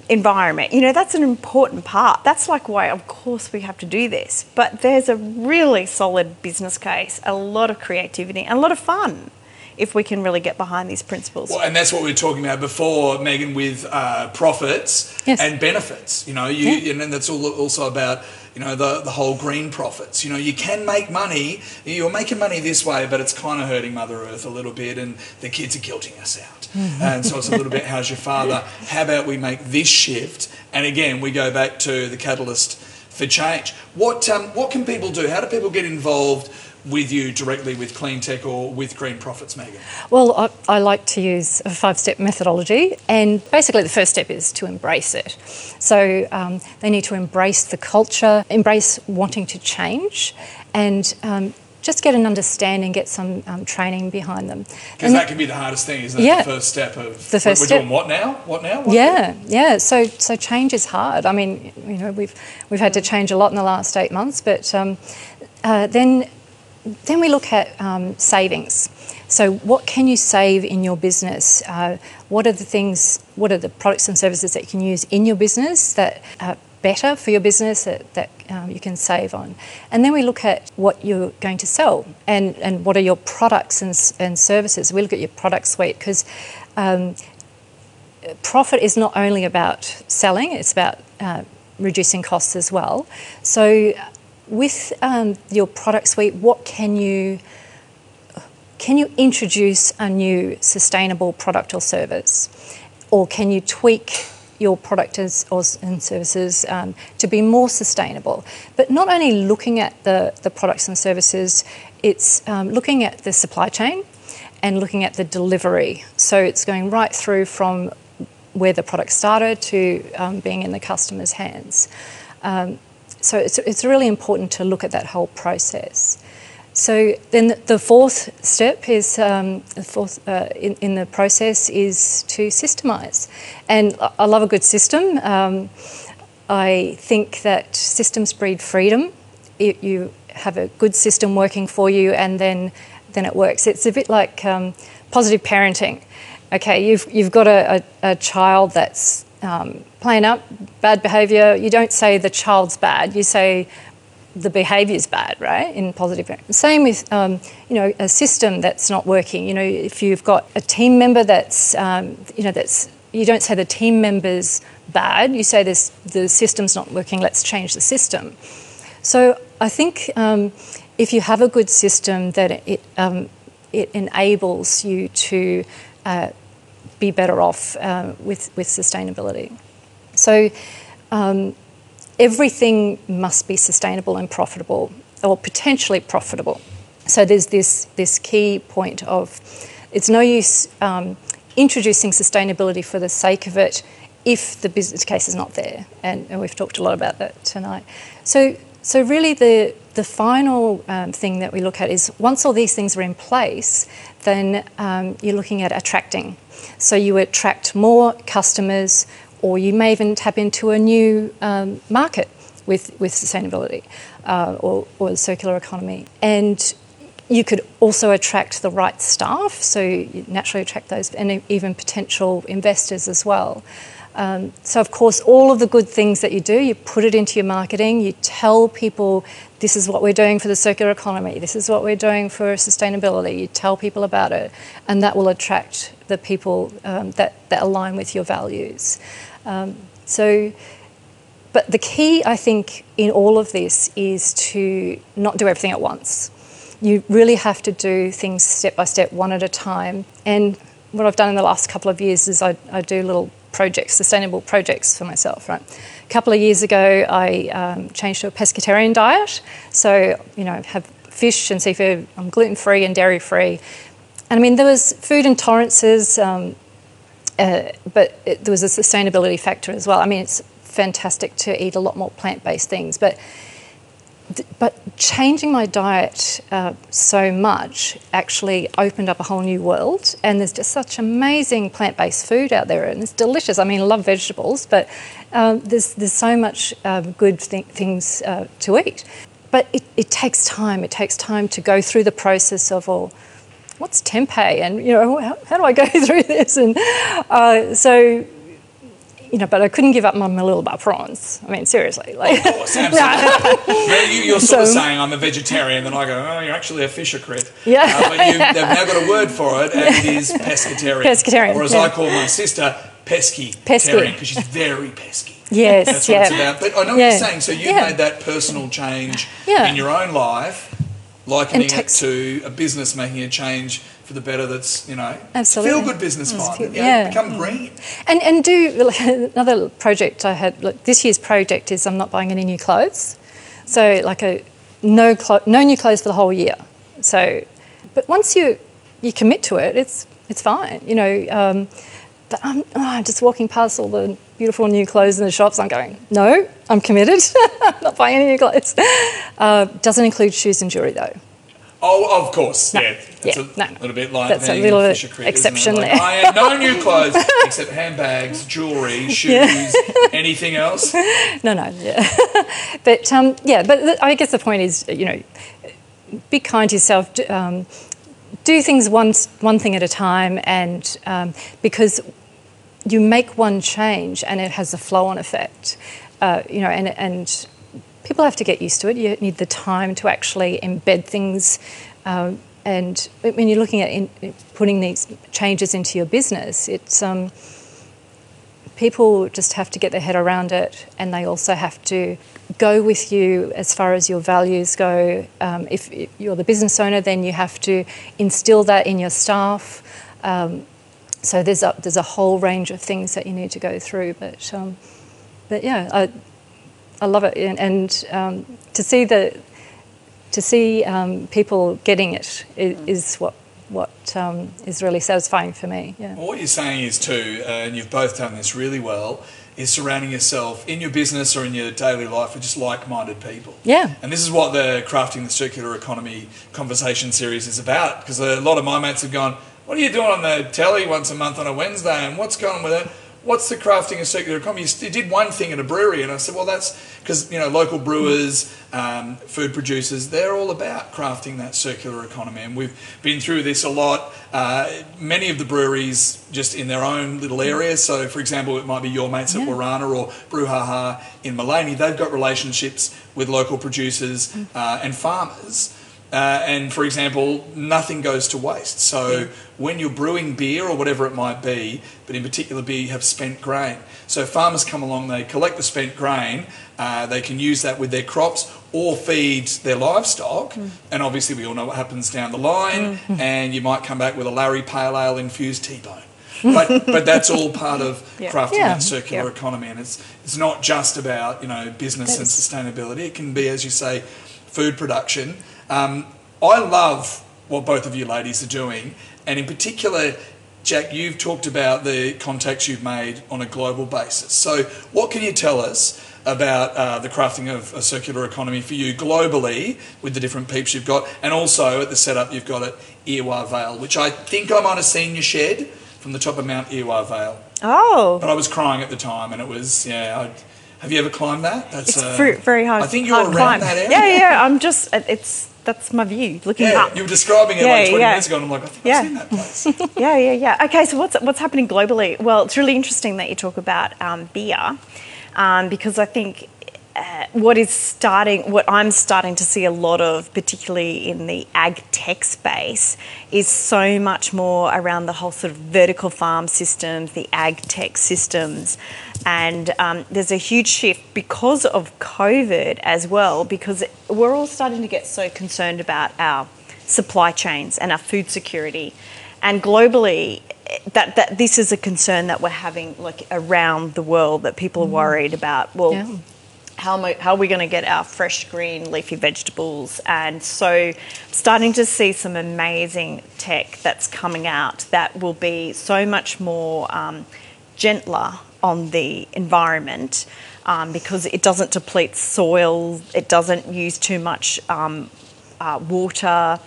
environment. You know, that's an important part. That's like why, of course, we have to do this. But there's a really solid business case, a lot of creativity, and a lot of fun if we can really get behind these principles. Well, and that's what we were talking about before, Megan, with uh, profits Yes. and benefits. You know, you and then that's all also about you know the the whole green profits. You know, you can make money. You're making money this way, but it's kind of hurting Mother Earth a little bit, and the kids are guilting us out. and so it's a little bit, how's your father? How about we make this shift? And again, we go back to the catalyst for change. What um, what can people do? How do people get involved? With you directly with clean tech or with green profits, Megan? Well, I, I like to use a five step methodology, and basically, the first step is to embrace it. So, um, they need to embrace the culture, embrace wanting to change, and um, just get an understanding, get some um, training behind them. Because that can be the hardest thing, isn't it? Yeah. The first step of The first we're step. doing what now? What now? What yeah, yeah. So, so change is hard. I mean, you know, we've we've had to change a lot in the last eight months, but um, uh, then then we look at um, savings. So, what can you save in your business? Uh, what are the things? What are the products and services that you can use in your business that are better for your business that, that um, you can save on? And then we look at what you're going to sell and, and what are your products and, and services. We look at your product suite because um, profit is not only about selling, it's about uh, reducing costs as well. So, with um, your product suite, what can you can you introduce a new sustainable product or service, or can you tweak your product as, or, and services um, to be more sustainable? But not only looking at the, the products and services, it's um, looking at the supply chain and looking at the delivery. So it's going right through from where the product started to um, being in the customer's hands. So it's, it's really important to look at that whole process. So then the- fourth step is um, the fourth uh, in, in the process is to systemize, and I- love a good system. Um, I think that systems breed freedom. You, you have a good system working for you, and then then it works. It's a bit like um, positive parenting. Okay, you've you've got a, a, a child that's um, playing up, bad behaviour. You don't say the child's bad. You say the behaviour is bad, right? In positive. Same with um, you know a system that's not working. You know, if you've got a team member that's um, you know that's you don't say the team members bad. You say this the system's not working. Let's change the system. So I think um, if you have a good system that it um, it enables you to uh, be better off uh, with with sustainability. So um, everything must be sustainable and profitable, or potentially profitable. So there's this this key point of it's no use um, introducing sustainability for the sake of it if the business case is not there, and, and we've talked a lot about that tonight. So so really the the final um, thing that we look at is once all these things are in place, then um, you're looking at attracting. So you attract more customers, or you may even tap into a new um, market with, with sustainability uh, or, or the circular economy. And you could also attract the right staff, so you naturally attract those, and even potential investors as well. Um, so, of course, all of the good things that you do, you put it into your marketing, you tell people this is what we're doing for the circular economy, this is what we're doing for sustainability, you tell people about it, and that will attract the people um, that, that align with your values. Um, so, but the key, I think, in all of this is to not do everything at once. You really have to do things step by step, one at a time. And what I've done in the last couple of years is I, I do little projects, sustainable projects for myself, right? A couple of years ago, I um, changed to a pescatarian diet. So, you know, have fish and seafood, I'm gluten free and dairy free. And I mean, there was food intolerances, um, uh, but it, there was a sustainability factor as well. I mean, it's fantastic to eat a lot more plant based things, but but changing my diet uh, so much actually opened up a whole new world. And there's just such amazing plant based food out there, and it's delicious. I mean, I love vegetables, but um, there's, there's so much um, good th- things uh, to eat. But it, it takes time. It takes time to go through the process of, oh, what's tempeh? And, you know, how, how do I go through this? And uh, so you know, but I couldn't give up my Mooloolaba prawns. I mean, seriously. Like, of course, absolutely. you, are sort so, of saying I'm a vegetarian, then I go, oh, you're actually a fisher crit. Yeah. Uh, but you, they've now got a word for it, and it is pescatarian. Pescatarian. Or as yeah. I call my sister, pesky. Pesky. Because she's very pesky. Yes, That's what yeah. it's about. But I know yeah. what you're saying. So you yeah. made that personal change in your own life, likening it to a business making a change for the better that's you know absolutely. feel good business minded yeah, yeah, become green. And and do another project I had look, this year's project is I'm not buying any new clothes. So like a no clo- no new clothes for the whole year. So but once you you commit to it it's it's fine you know um, but I'm, oh, I'm just walking past all the beautiful new clothes in the shops. I'm going no I'm committed. I'm not buying any new clothes. Uh, doesn't include shoes and jewelry though Oh, of course, no. yeah. That's yeah, a no. little bit like That's a little a Fisher Crick, exception like, there. I had no new clothes except handbags, jewellery, shoes, yeah. anything else. No, no, yeah. but um, yeah, but I guess the point is, you know, be kind to yourself. Um, do things one one thing at a time, and um, because you make one change and it has a flow-on effect, uh, you know, and and people have to get used to it. You need the time to actually embed things. Um, and when you're looking at in, putting these changes into your business, it's um, people just have to get their head around it, and they also have to go with you as far as your values go. Um, if, you're the business owner, then you have to instill that in your staff. Um, so there's a there's a whole range of things that you need to go through, but um, but yeah, I, I love it, and, and um, to see the to see um, people getting it is, is what what um, is really satisfying for me. Yeah. Well, what you're saying is too, uh, and you've both done this really well, is surrounding yourself in your business or in your daily life with just like-minded people. Yeah. And this is what the crafting the circular economy conversation series is about. Because a lot of my mates have gone, "What are you doing on the telly once a month on a Wednesday? And what's going on with it?" What's the crafting a circular economy? You did one thing at a brewery, and I said, well, that's because you know local brewers, um, food producers, they're all about crafting that circular economy, and we've been through this a lot. Uh, many of the breweries just in their own little area. So, for example, it might be your mates at Warana or Brouhaha in Maleny. They've got relationships with local producers uh, and farmers. Uh, and for example, nothing goes to waste. So when you're brewing beer or whatever it might be, but in particular beer, you have spent grain. So farmers come along, they collect the spent grain, uh, they can use that with their crops or feed their livestock. Mm. And obviously, we all know what happens down the line, Mm. and you might come back with a Larry Pale Ale infused T-bone. But, but that's all part of Yeah. crafting Yeah. that circular Yeah. economy, and it's it's not just about you know business and sustainability. It can be, as you say, food production. Um, I love what both of you ladies are doing, and in particular, Jack, you've talked about the contacts you've made on a global basis. So, what can you tell us about uh, the crafting of a circular economy for you globally with the different peeps you've got, and also at the setup you've got at Eerwah Vale, which I think I might have seen you shed from the top of Mount Eerwah Vale. Oh, But I was crying at the time, and it was yeah. I, have you ever climbed that? That's it's uh, very, hard. I think you're around climb. that area. Yeah, yeah. I'm just. It's that's my view, looking Yeah, up. you were describing it Yeah, like 20 yeah. minutes ago, and I'm like, I think Yeah. I've seen that place. yeah, yeah, yeah. Okay, so what's what's happening globally? Well, it's really interesting that you talk about um, beer, um, because I think uh, what is starting, what I'm starting to see a lot of, particularly in the ag tech space, is so much more around the whole sort of vertical farm systems, the ag tech systems. And um, there's a huge shift because of COVID as well, because we're all starting to get so concerned about our supply chains and our food security. And globally, that, that this is a concern that we're having like around the world that people are worried about. Well, Yeah. How, am I, how are we going to get our fresh green leafy vegetables? And so, starting to see some amazing tech that's coming out that will be so much more um, gentler on the environment um, because it doesn't deplete soil, it doesn't use too much um, uh, water,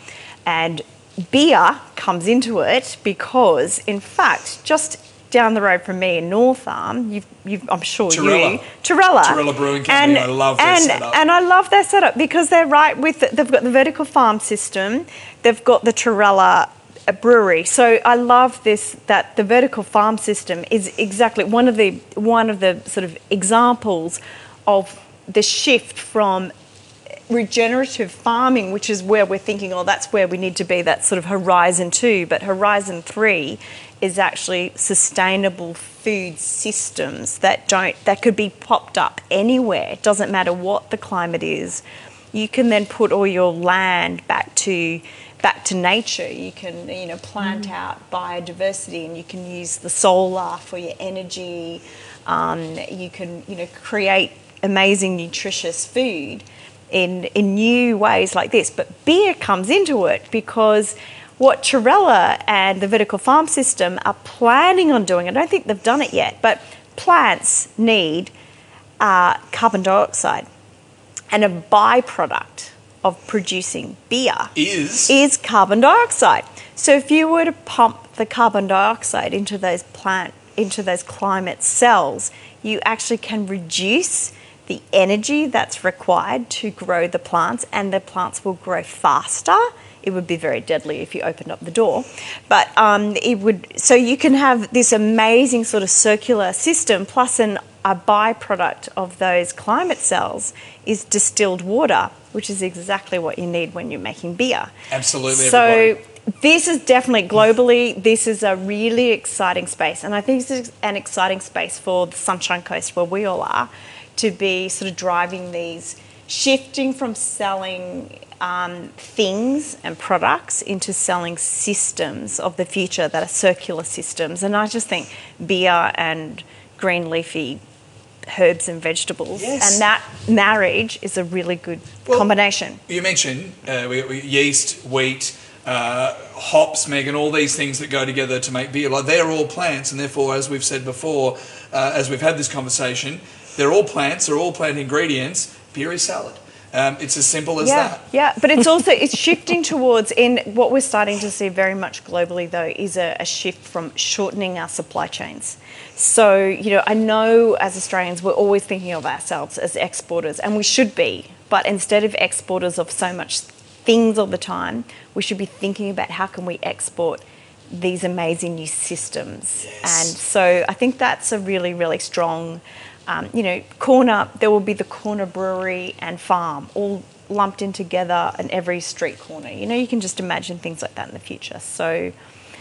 and beer comes into it because, in fact, just down the road from me in North Arm, you've, you've, I'm sure Terella. you, Terella, Terella Brewing Company, I love their and, setup. and I love their setup because they're right with the, they've got the vertical farm system, they've got the Terella uh, brewery. So I love this that the vertical farm system is exactly one of the one of the sort of examples of the shift from regenerative farming, which is where we're thinking, oh, that's where we need to be, that's sort of horizon two. But horizon three is actually sustainable food systems that don't that could be popped up anywhere. It doesn't matter what the climate is. You can then put all your land back to back to nature. You can you know plant out biodiversity, and you can use the solar for your energy. Um, you can you know create amazing nutritious food in in new ways like this. But beer comes into it because what Chirella and the vertical farm system are planning on doing, I don't think they've done it yet, but plants need uh, carbon dioxide, and a byproduct of producing beer Is is carbon dioxide. So if you were to pump the carbon dioxide into those plant into those climate cells, you actually can reduce the energy that's required to grow the plants and the plants will grow faster. It would be very deadly if you opened up the door, but um, it would. So you can have this amazing sort of circular system, plus an, a byproduct of those climate cells is distilled water, which is exactly what you need when you're making beer. Absolutely, So everybody. this is definitely globally. This is a really exciting space, and I think this is an exciting space for the Sunshine Coast, where we all are, to be sort of driving these, shifting from selling um, things and products into selling systems of the future that are circular systems. And I just think beer and green leafy herbs and vegetables, Yes. and that marriage is a really good Well, combination. You mentioned uh, we, we, yeast, wheat, uh, hops, Megan, all these things that go together to make beer. Like they're all plants, and therefore, as we've said before, uh, as we've had this conversation, they're all plants. They're all plant ingredients. Is salad. Um, it's as simple as yeah, that. Yeah, but it's also it's shifting towards in what we're starting to see very much globally though is a, a, shift from shortening our supply chains. So you know, I know as Australians we're always thinking of ourselves as exporters, and we should be. But instead of exporters of so much things all the time, we should be thinking about how can we export these amazing new systems. Yes. And so I think that's a really really strong um, you know, corner, there will be the corner brewery and farm all lumped in together in every street corner. You know, you can just imagine things like that in the future. So I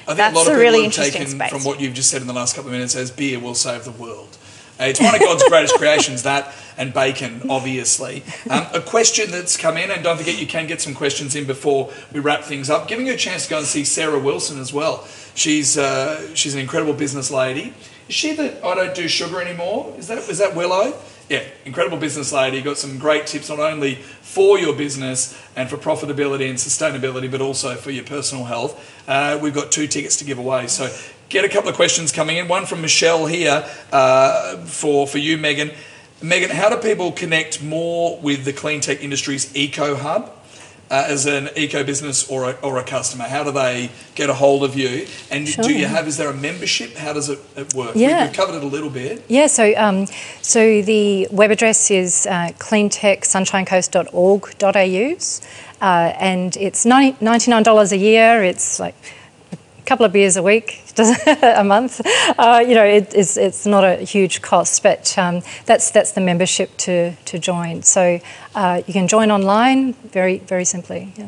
think that's a lot of a people really have interesting taken space. from what you've just said in the last couple of minutes as beer will save the world. Uh, It's one of God's greatest creations, that and bacon, obviously. Um, a question that's come in, and don't forget you can get some questions in before we wrap things up. Giving you a chance to go and see Sarah Wilson as well. She's uh, she's an incredible business lady. Is she the I don't do sugar anymore? Is that is that Willow? Yeah, incredible business lady. Got some great tips not only for your business and for profitability and sustainability, but also for your personal health. Uh, we've got two tickets to give away, so get a couple of questions coming in. One from Michelle here uh, for for you, Megan. Megan, how do people connect more with the clean tech industry's eco hub? Uh, as an eco business or a, or a customer? How do they get a hold of you? And Sure. do you have, is there a membership? How does it, it work? Yeah. We've covered it a little bit. Yeah, so um, so the web address is uh, cleantechsunshinecoast.org.au, uh, and it's $99 a year. It's like couple of beers a week, a month. Uh, you know, it, it's, it's not a huge cost, but um, that's that's the membership to to join. So uh, you can join online very very simply. Yeah.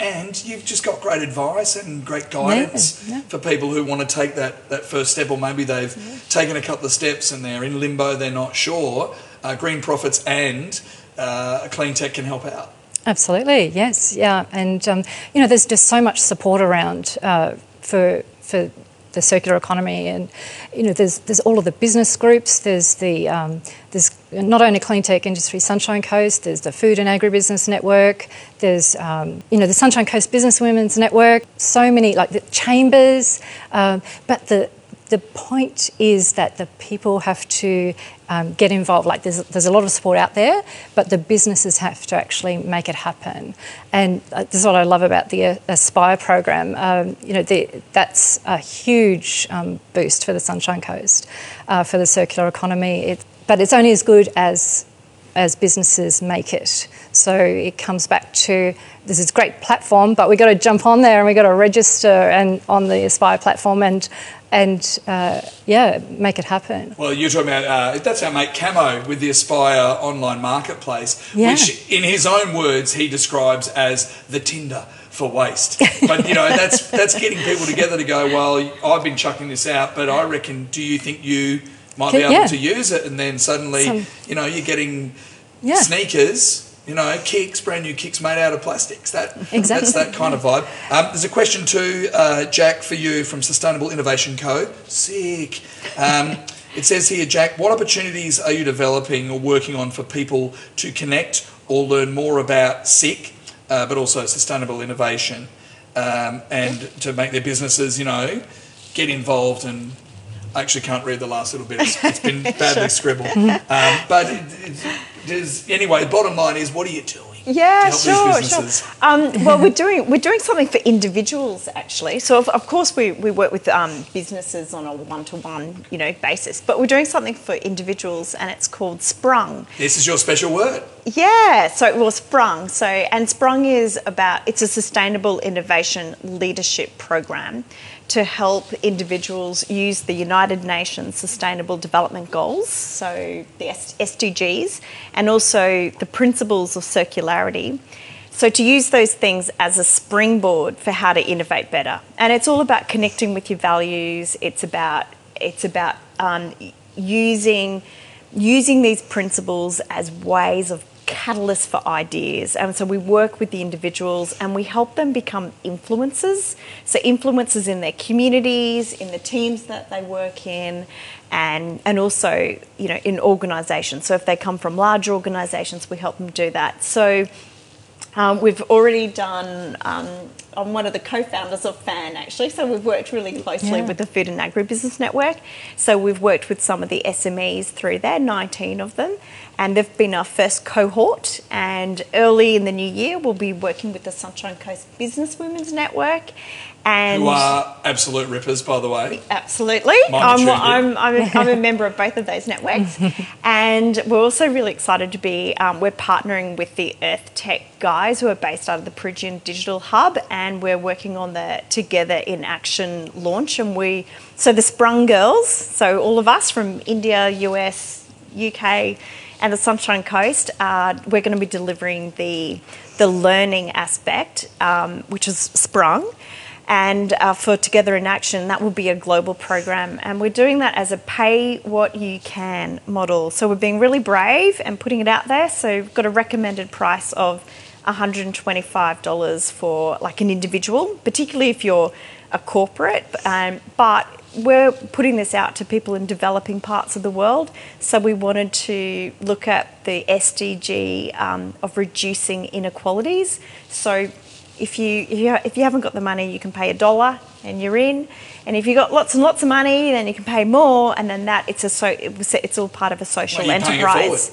And you've just got great advice and great guidance Yeah, yeah. for people who want to take that, that first step, or maybe they've taken a couple of steps and they're in limbo, they're not sure. Uh, Green Profits and uh, Clean Tech can help out. Absolutely, yes, yeah, and um, you know, there's just so much support around uh, for for the circular economy, and you know, there's there's all of the business groups. There's the um, there's not only Clean Tech Industry Sunshine Coast. There's the Food and Agribusiness Network. There's um, you know the Sunshine Coast Business Women's Network. So many like the chambers, um, but the the point is that the people have to um, get involved. Like there's there's a lot of support out there, but the businesses have to actually make it happen. And uh, this is what I love about the uh, Aspire program. Um, you know, the, that's a huge um, boost for the Sunshine Coast, uh, for the circular economy. It, but it's only as good as as businesses make it. So it comes back to this is a great platform, but we've got to jump on there and we've got to register and on the Aspire platform and and uh, yeah, make it happen. Well, you're talking about uh, that's our mate Camo with the Aspire online marketplace, Yeah. which, in his own words, he describes as the Tinder for waste. But you know, that's that's getting people together to go. Well, I've been chucking this out, but I reckon. Do you think you might be able yeah. to use it? And then suddenly, Some- you know, you're getting Yeah. sneakers. You know, kicks, brand new kicks made out of plastics. That Exactly. that's that kind of vibe. Um, there's a question too, uh, Jack, for you from Sustainable Innovation Co. Sick. Um, it says here, Jack, what opportunities are you developing or working on for people to connect or learn more about SICK, uh, but also sustainable innovation, um, and to make their businesses, you know, get involved and. I actually can't read the last little bit. It's, it's been badly scribbled. Um, but it, it, anyway, bottom line is, what are you doing? Yeah, sure, sure. Um, well, we're doing we're doing something for individuals actually. So of, of course we, we work with um, businesses on a one to one you know basis, but we're doing something for individuals, and it's called Sprung. This is your special word. Yeah, so it was Sprung. So and Sprung is about it's a sustainable innovation leadership program to help individuals use the United Nations Sustainable Development Goals, so the SDGs, and also the principles of circularity. So to use those things as a springboard for how to innovate better, and it's all about connecting with your values. It's about it's about um, using using these principles as ways of catalysts for ideas. And so we work with the individuals and we help them become influencers. So influencers in their communities, in the teams that they work in, and and also, you know, in organizations. So if they come from large organizations, we help them do that. So um, we've already done. Um, I'm one of the co-founders of FAN actually, so we've worked really closely Yeah. with the Food and Agribusiness Network. So we've worked with some of the SMEs through there, 19 of them, and they've been our first cohort. And early in the new year, we'll be working with the Sunshine Coast Business Women's Network. And Who are absolute rippers, by the way. Absolutely. I'm, I'm, I'm, a, I'm a member of both of those networks. and we're also really excited to be, um, we're partnering with the Earth Tech guys who are based out of the Peregian Digital Hub, and we're working on the Together in Action launch. And we, so the Sprung Girls, so all of us from India, US, UK, and the Sunshine Coast, uh, we're going to be delivering the, the learning aspect, um, which is Sprung and uh, for Together in Action, that will be a global program. And we're doing that as a pay what you can model. So we're being really brave and putting it out there. So we've got a recommended price of $125 for like an individual, particularly if you're a corporate. Um, but we're putting this out to people in developing parts of the world. So we wanted to look at the SDG um, of reducing inequalities. So if you, if you if you haven't got the money, you can pay a dollar and you're in. And if you've got lots and lots of money, then you can pay more, and then that it's a so it's all part of a social Well, you're paying it enterprise.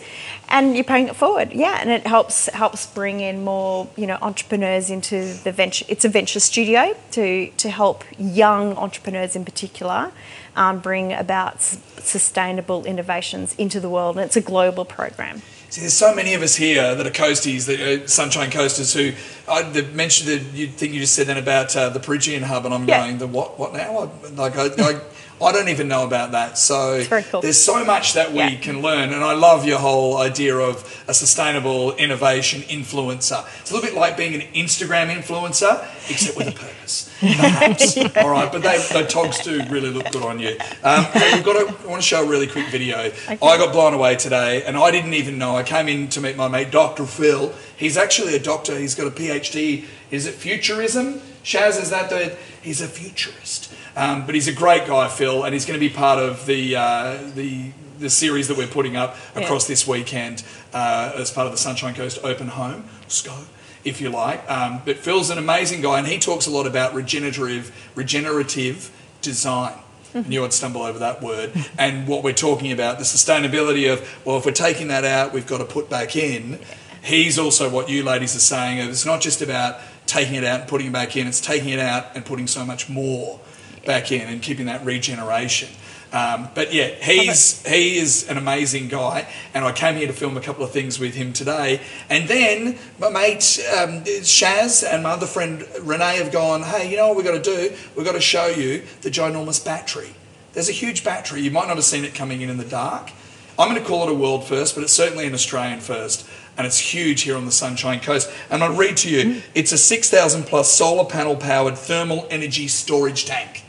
And you're paying it forward, yeah, and it helps helps bring in more, you know, entrepreneurs into the venture. It's a venture studio to to help young entrepreneurs in particular um, bring about s- sustainable innovations into the world, and it's a global program. See, there's so many of us here that are coasties, that are Sunshine Coasters, who I the, mentioned that you think you just said then about uh, the Peregian Hub, and I'm Yeah. going the what? What now? I, like I, I, I don't even know about that. So cool. there's so much that we Yeah. can learn, and I love your whole idea of a sustainable innovation influencer. It's a little bit like being an Instagram influencer, except with a purpose, perhaps. All right, but they, the togs do really look good on you. Um, we've got to, I want to show a really quick video. I got blown away today, and I didn't even know. I came in to meet my mate, Dr. Phil. He's actually a doctor. He's got a PhD. Is it futurism? Shaz, is that the? He's a futurist. Um, but he's a great guy, Phil, and he's going to be part of the uh, the the series that we're putting up across this weekend uh, as part of the Sunshine Coast Open Home SCO, if you like. Um, but Phil's an amazing guy, and he talks a lot about regenerative regenerative design. I knew I'd stumble over that word. And what we're talking about, the sustainability of, well, if we're taking that out, we've got to put back in. He's also what you ladies are saying. It's not just about taking it out and putting it back in, it's taking it out and putting so much more back in and keeping that regeneration. Um, but yeah, he's he is an amazing guy, and I came here to film a couple of things with him today. And then my mate um, Shaz and my other friend Renee have gone, hey, you know what we've got to do? We've got to show you the ginormous battery. There's a huge battery. You might not have seen it coming in in the dark. I'm going to call it a world first, but it's certainly an Australian first. And it's huge here on the Sunshine Coast. And I'll read to you it's a 6,000 plus solar panel powered thermal energy storage tank.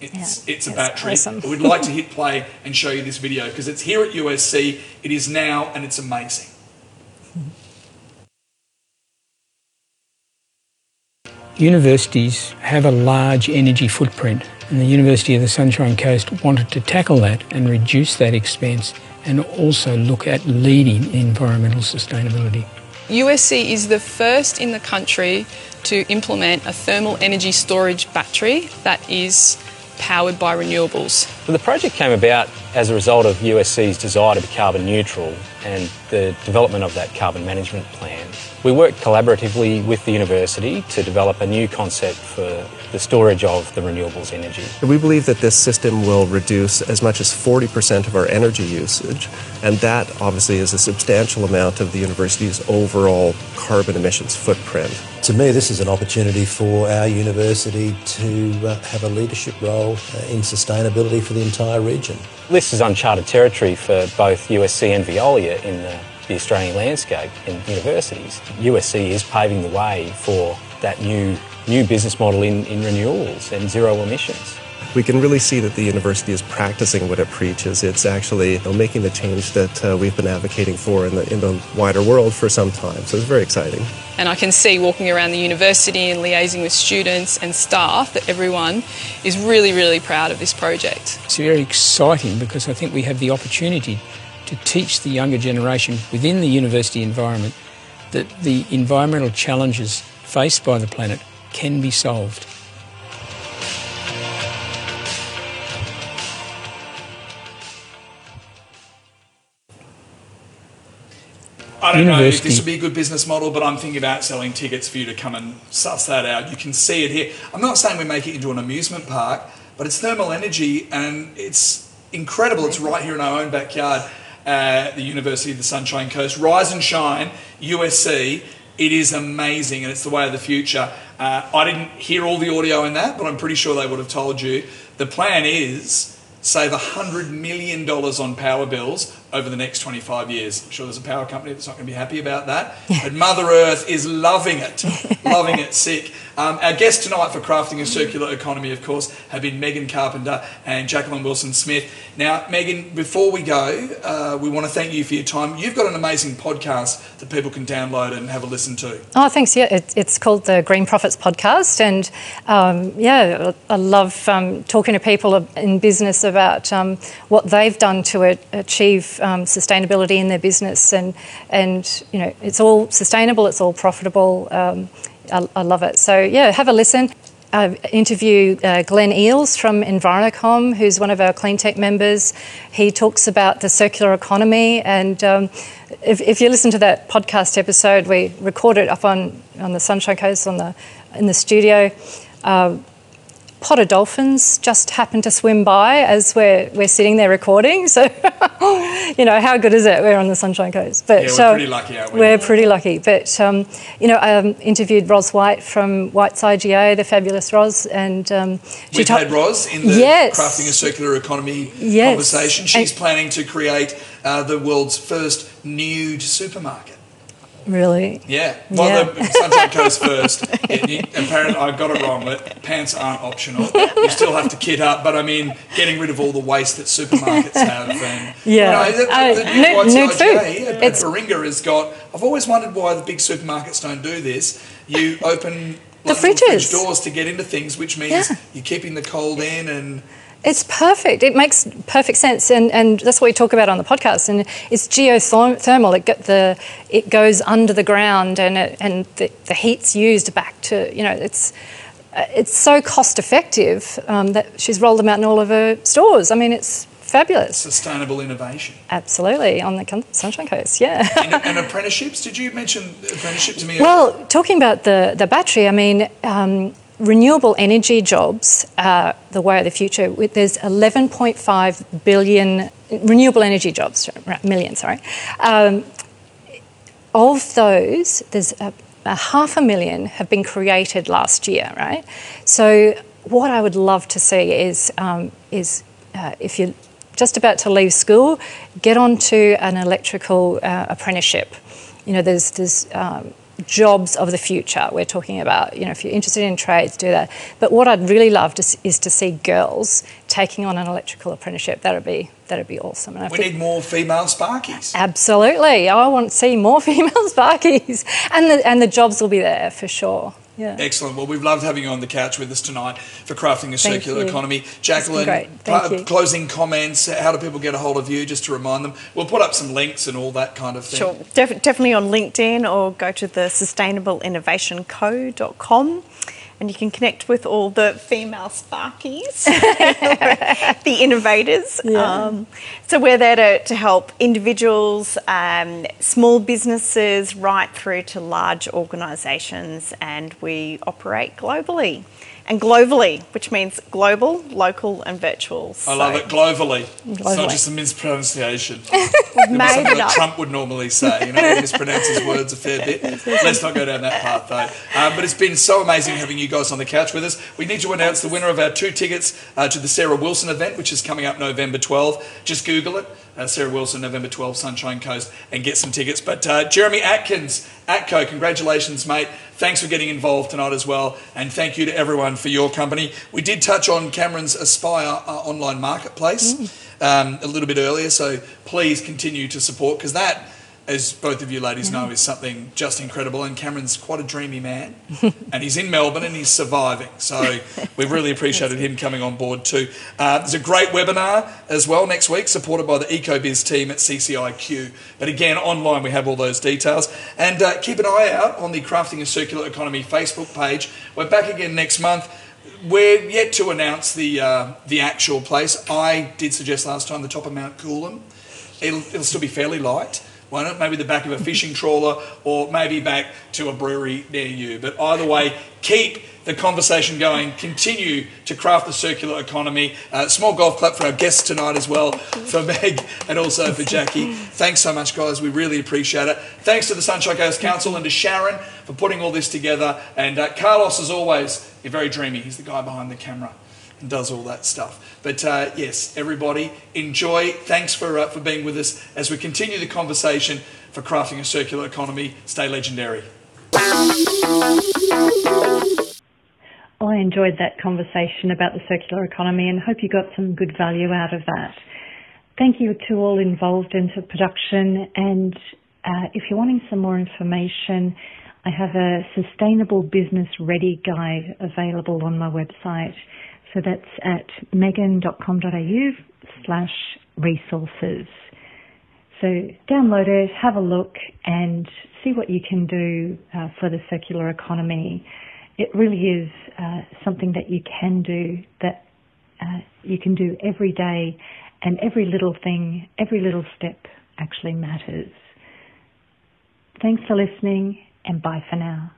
It's, Yeah, it's a battery. awesome. We'd like to hit play and show you this video because it's here at USC. It is now and it's amazing. Universities have a large energy footprint, and the University of the Sunshine Coast wanted to tackle that and reduce that expense and also look at leading environmental sustainability. USC is the first in the country to implement a thermal energy storage battery that is powered by renewables. Well, the project came about as a result of USC's desire to be carbon neutral and the development of that carbon management plan. We worked collaboratively with the university to develop a new concept for the storage of the renewables energy. We believe that this system will reduce as much as 40% of our energy usage, and that obviously is a substantial amount of the university's overall carbon emissions footprint. To me, this is an opportunity for our university to uh, have a leadership role uh, in sustainability for the entire region. This is uncharted territory for both USC and Veolia in the, the Australian landscape in universities. USC is paving the way for that new new business model in, in renewables and zero emissions. We can really see that the university is practicing what it preaches. It's actually you know, making the change that uh, we've been advocating for in the, in the wider world for some time. So it's very exciting. And I can see walking around the university and liaising with students and staff that everyone is really, really proud of this project. It's very exciting because I think we have the opportunity to teach the younger generation within the university environment that the environmental challenges faced by the planet can be solved. I don't know if this would be a good business model, but I'm thinking about selling tickets for you to come and suss that out. You can see it here. I'm not saying we make it into an amusement park, but it's thermal energy and it's incredible. It's right here in our own backyard, uh, the University of the Sunshine Coast. Rise and shine, USC. It is amazing and it's the way of the future. Uh, I didn't hear all the audio in that, but I'm pretty sure they would have told you. The plan is save $100 million on power bills over the next 25 years. I'm sure there's a power company that's not going to be happy about that. But Mother Earth is loving it, loving it sick. Um, our guests tonight for Crafting a Circular Economy, of course, have been Megan Carpenter and Jacqueline Wilson Smith. Now, Megan, before we go, uh, we want to thank you for your time. You've got an amazing podcast that people can download and have a listen to. Oh, thanks. Yeah, it, it's called the Green Profits Podcast, and um, yeah, I love um, talking to people in business about um, what they've done to achieve um, sustainability in their business, and and you know, it's all sustainable, it's all profitable. Um, I, I love it. So yeah, have a listen. I interview uh, Glenn Eels from Envirocom, who's one of our clean tech members. He talks about the circular economy, and um, if, if you listen to that podcast episode, we recorded up on, on the Sunshine Coast on the in the studio. Uh, pot of dolphins just happened to swim by as we're we're sitting there recording. So, you know, how good is it? We're on the Sunshine Coast, but Yeah, we're uh, pretty lucky, aren't we? We're pretty lucky. But um, you know, I um, interviewed Ros White from White's IGA, the fabulous Ros, and um, she We've told- had Ros in the Yes. Crafting a Circular Economy Yes. conversation. She's And- planning to create uh, the world's first nude supermarket. Really? Yeah. Well, Yeah. the Sunshine Coast first. It, you- apparently, I got it wrong, but pants aren't optional. You still have to kit up, but I mean, getting rid of all the waste that supermarkets have. And, Yeah. You know, the, Uh, the, the White's nude food. It's- Baringa has got. I've always wondered why the big supermarkets don't do this. You open. The little fridge fridges. doors to get into things, which means Yeah. you're keeping the cold in and It's perfect. It makes perfect sense, and, and that's what we talk about on the podcast. And it's geothermal. It get the it goes under the ground, and it, and the, the heat's used back to you know it's uh, it's so cost effective um, that she's rolled them out in all of her stores. I mean, it's fabulous. sustainable innovation. Absolutely on the Sunshine Coast. Yeah. and, and apprenticeships? Did you mention apprenticeship to me? Well, talking about the, the battery, I mean, um, renewable energy jobs are the way of the future. There's 11.5 billion renewable energy jobs, million, sorry. Um, of those, there's a, a half a million have been created last year, right? So, what I would love to see is um, is uh, if you're just about to leave school, get onto an electrical uh, apprenticeship. You know, there's there's um, jobs of the future. We're talking about. You know, if you're interested in trades, do that. But what I'd really love to, is to see girls taking on an electrical apprenticeship. That'd be that'd be awesome. We think- need more female Sparkies. Absolutely. I want to see more female Sparkies. And the, and the jobs will be there for sure. Yeah. Excellent. Well, we've loved having you on the couch with us tonight for crafting a circular economy. Jacqueline, great. Thank cl- you. closing comments. How do people get a hold of you? Just to remind them, we'll put up some links and all that kind of thing. Sure, Def- definitely on LinkedIn or go to the sustainableinnovationco.com and you can connect with all the female sparkies, the innovators. Um, so we're there to, to help individuals, um, small businesses, right through to large organisations, and we operate globally. And globally, which means global, local, and virtual. I love So it globally. It's not just a mispronunciation. We've It'd be made something it that up. Trump would normally say. You know, he mispronounces words a fair bit. Let's not go down that path, though. Um, but it's been so amazing having you guys on the couch with us. We need to announce the winner of our two tickets uh, to the Sarah Wilson event, which is coming up November 12. Just Google it. Uh, Sarah Wilson, November 12, Sunshine Coast, and get some tickets. But uh, Jeremy Atkins, Atco, congratulations, mate. Thanks for getting involved tonight as well. And thank you to everyone for your company. We did touch on Cameron's Aspire uh, online marketplace um, a little bit earlier, so please continue to support because that, as both of you ladies know, is something just incredible. And Cameron's quite a dreamy man, and he's in Melbourne and he's surviving. So we've really appreciated him coming on board too. Uh, there's a great webinar as well next week, supported by the EcoBiz team at CCIQ. But again, online we have all those details. And uh, keep an eye out on the Crafting a Circular Economy Facebook page. We're back again next month. We're yet to announce the uh, the actual place. I did suggest last time the top of Mount Coolum. It'll, it'll still be fairly light. Won't? Maybe the back of a fishing trawler or maybe back to a brewery near you. But either way, keep the conversation going. Continue to craft the circular economy. Uh, small golf clap for our guests tonight as well, for Meg and also for Jackie. Thanks so much, guys. We really appreciate it. Thanks to the Sunshine Coast Council and to Sharon for putting all this together. And uh, Carlos, as always, you're very dreamy. He's the guy behind the camera and does all that stuff. But uh, yes, everybody, enjoy. Thanks for, uh, for being with us as we continue the conversation for crafting a circular economy. Stay legendary. I enjoyed that conversation about the circular economy and hope you got some good value out of that. Thank you to all involved into production. And uh, if you're wanting some more information, I have a sustainable business ready guide available on my website. So that's at megan.com.au slash resources. So download it, have a look and see what you can do uh, for the circular economy. It really is uh, something that you can do, that uh, you can do every day, and every little thing, every little step actually matters. Thanks for listening, and bye for now.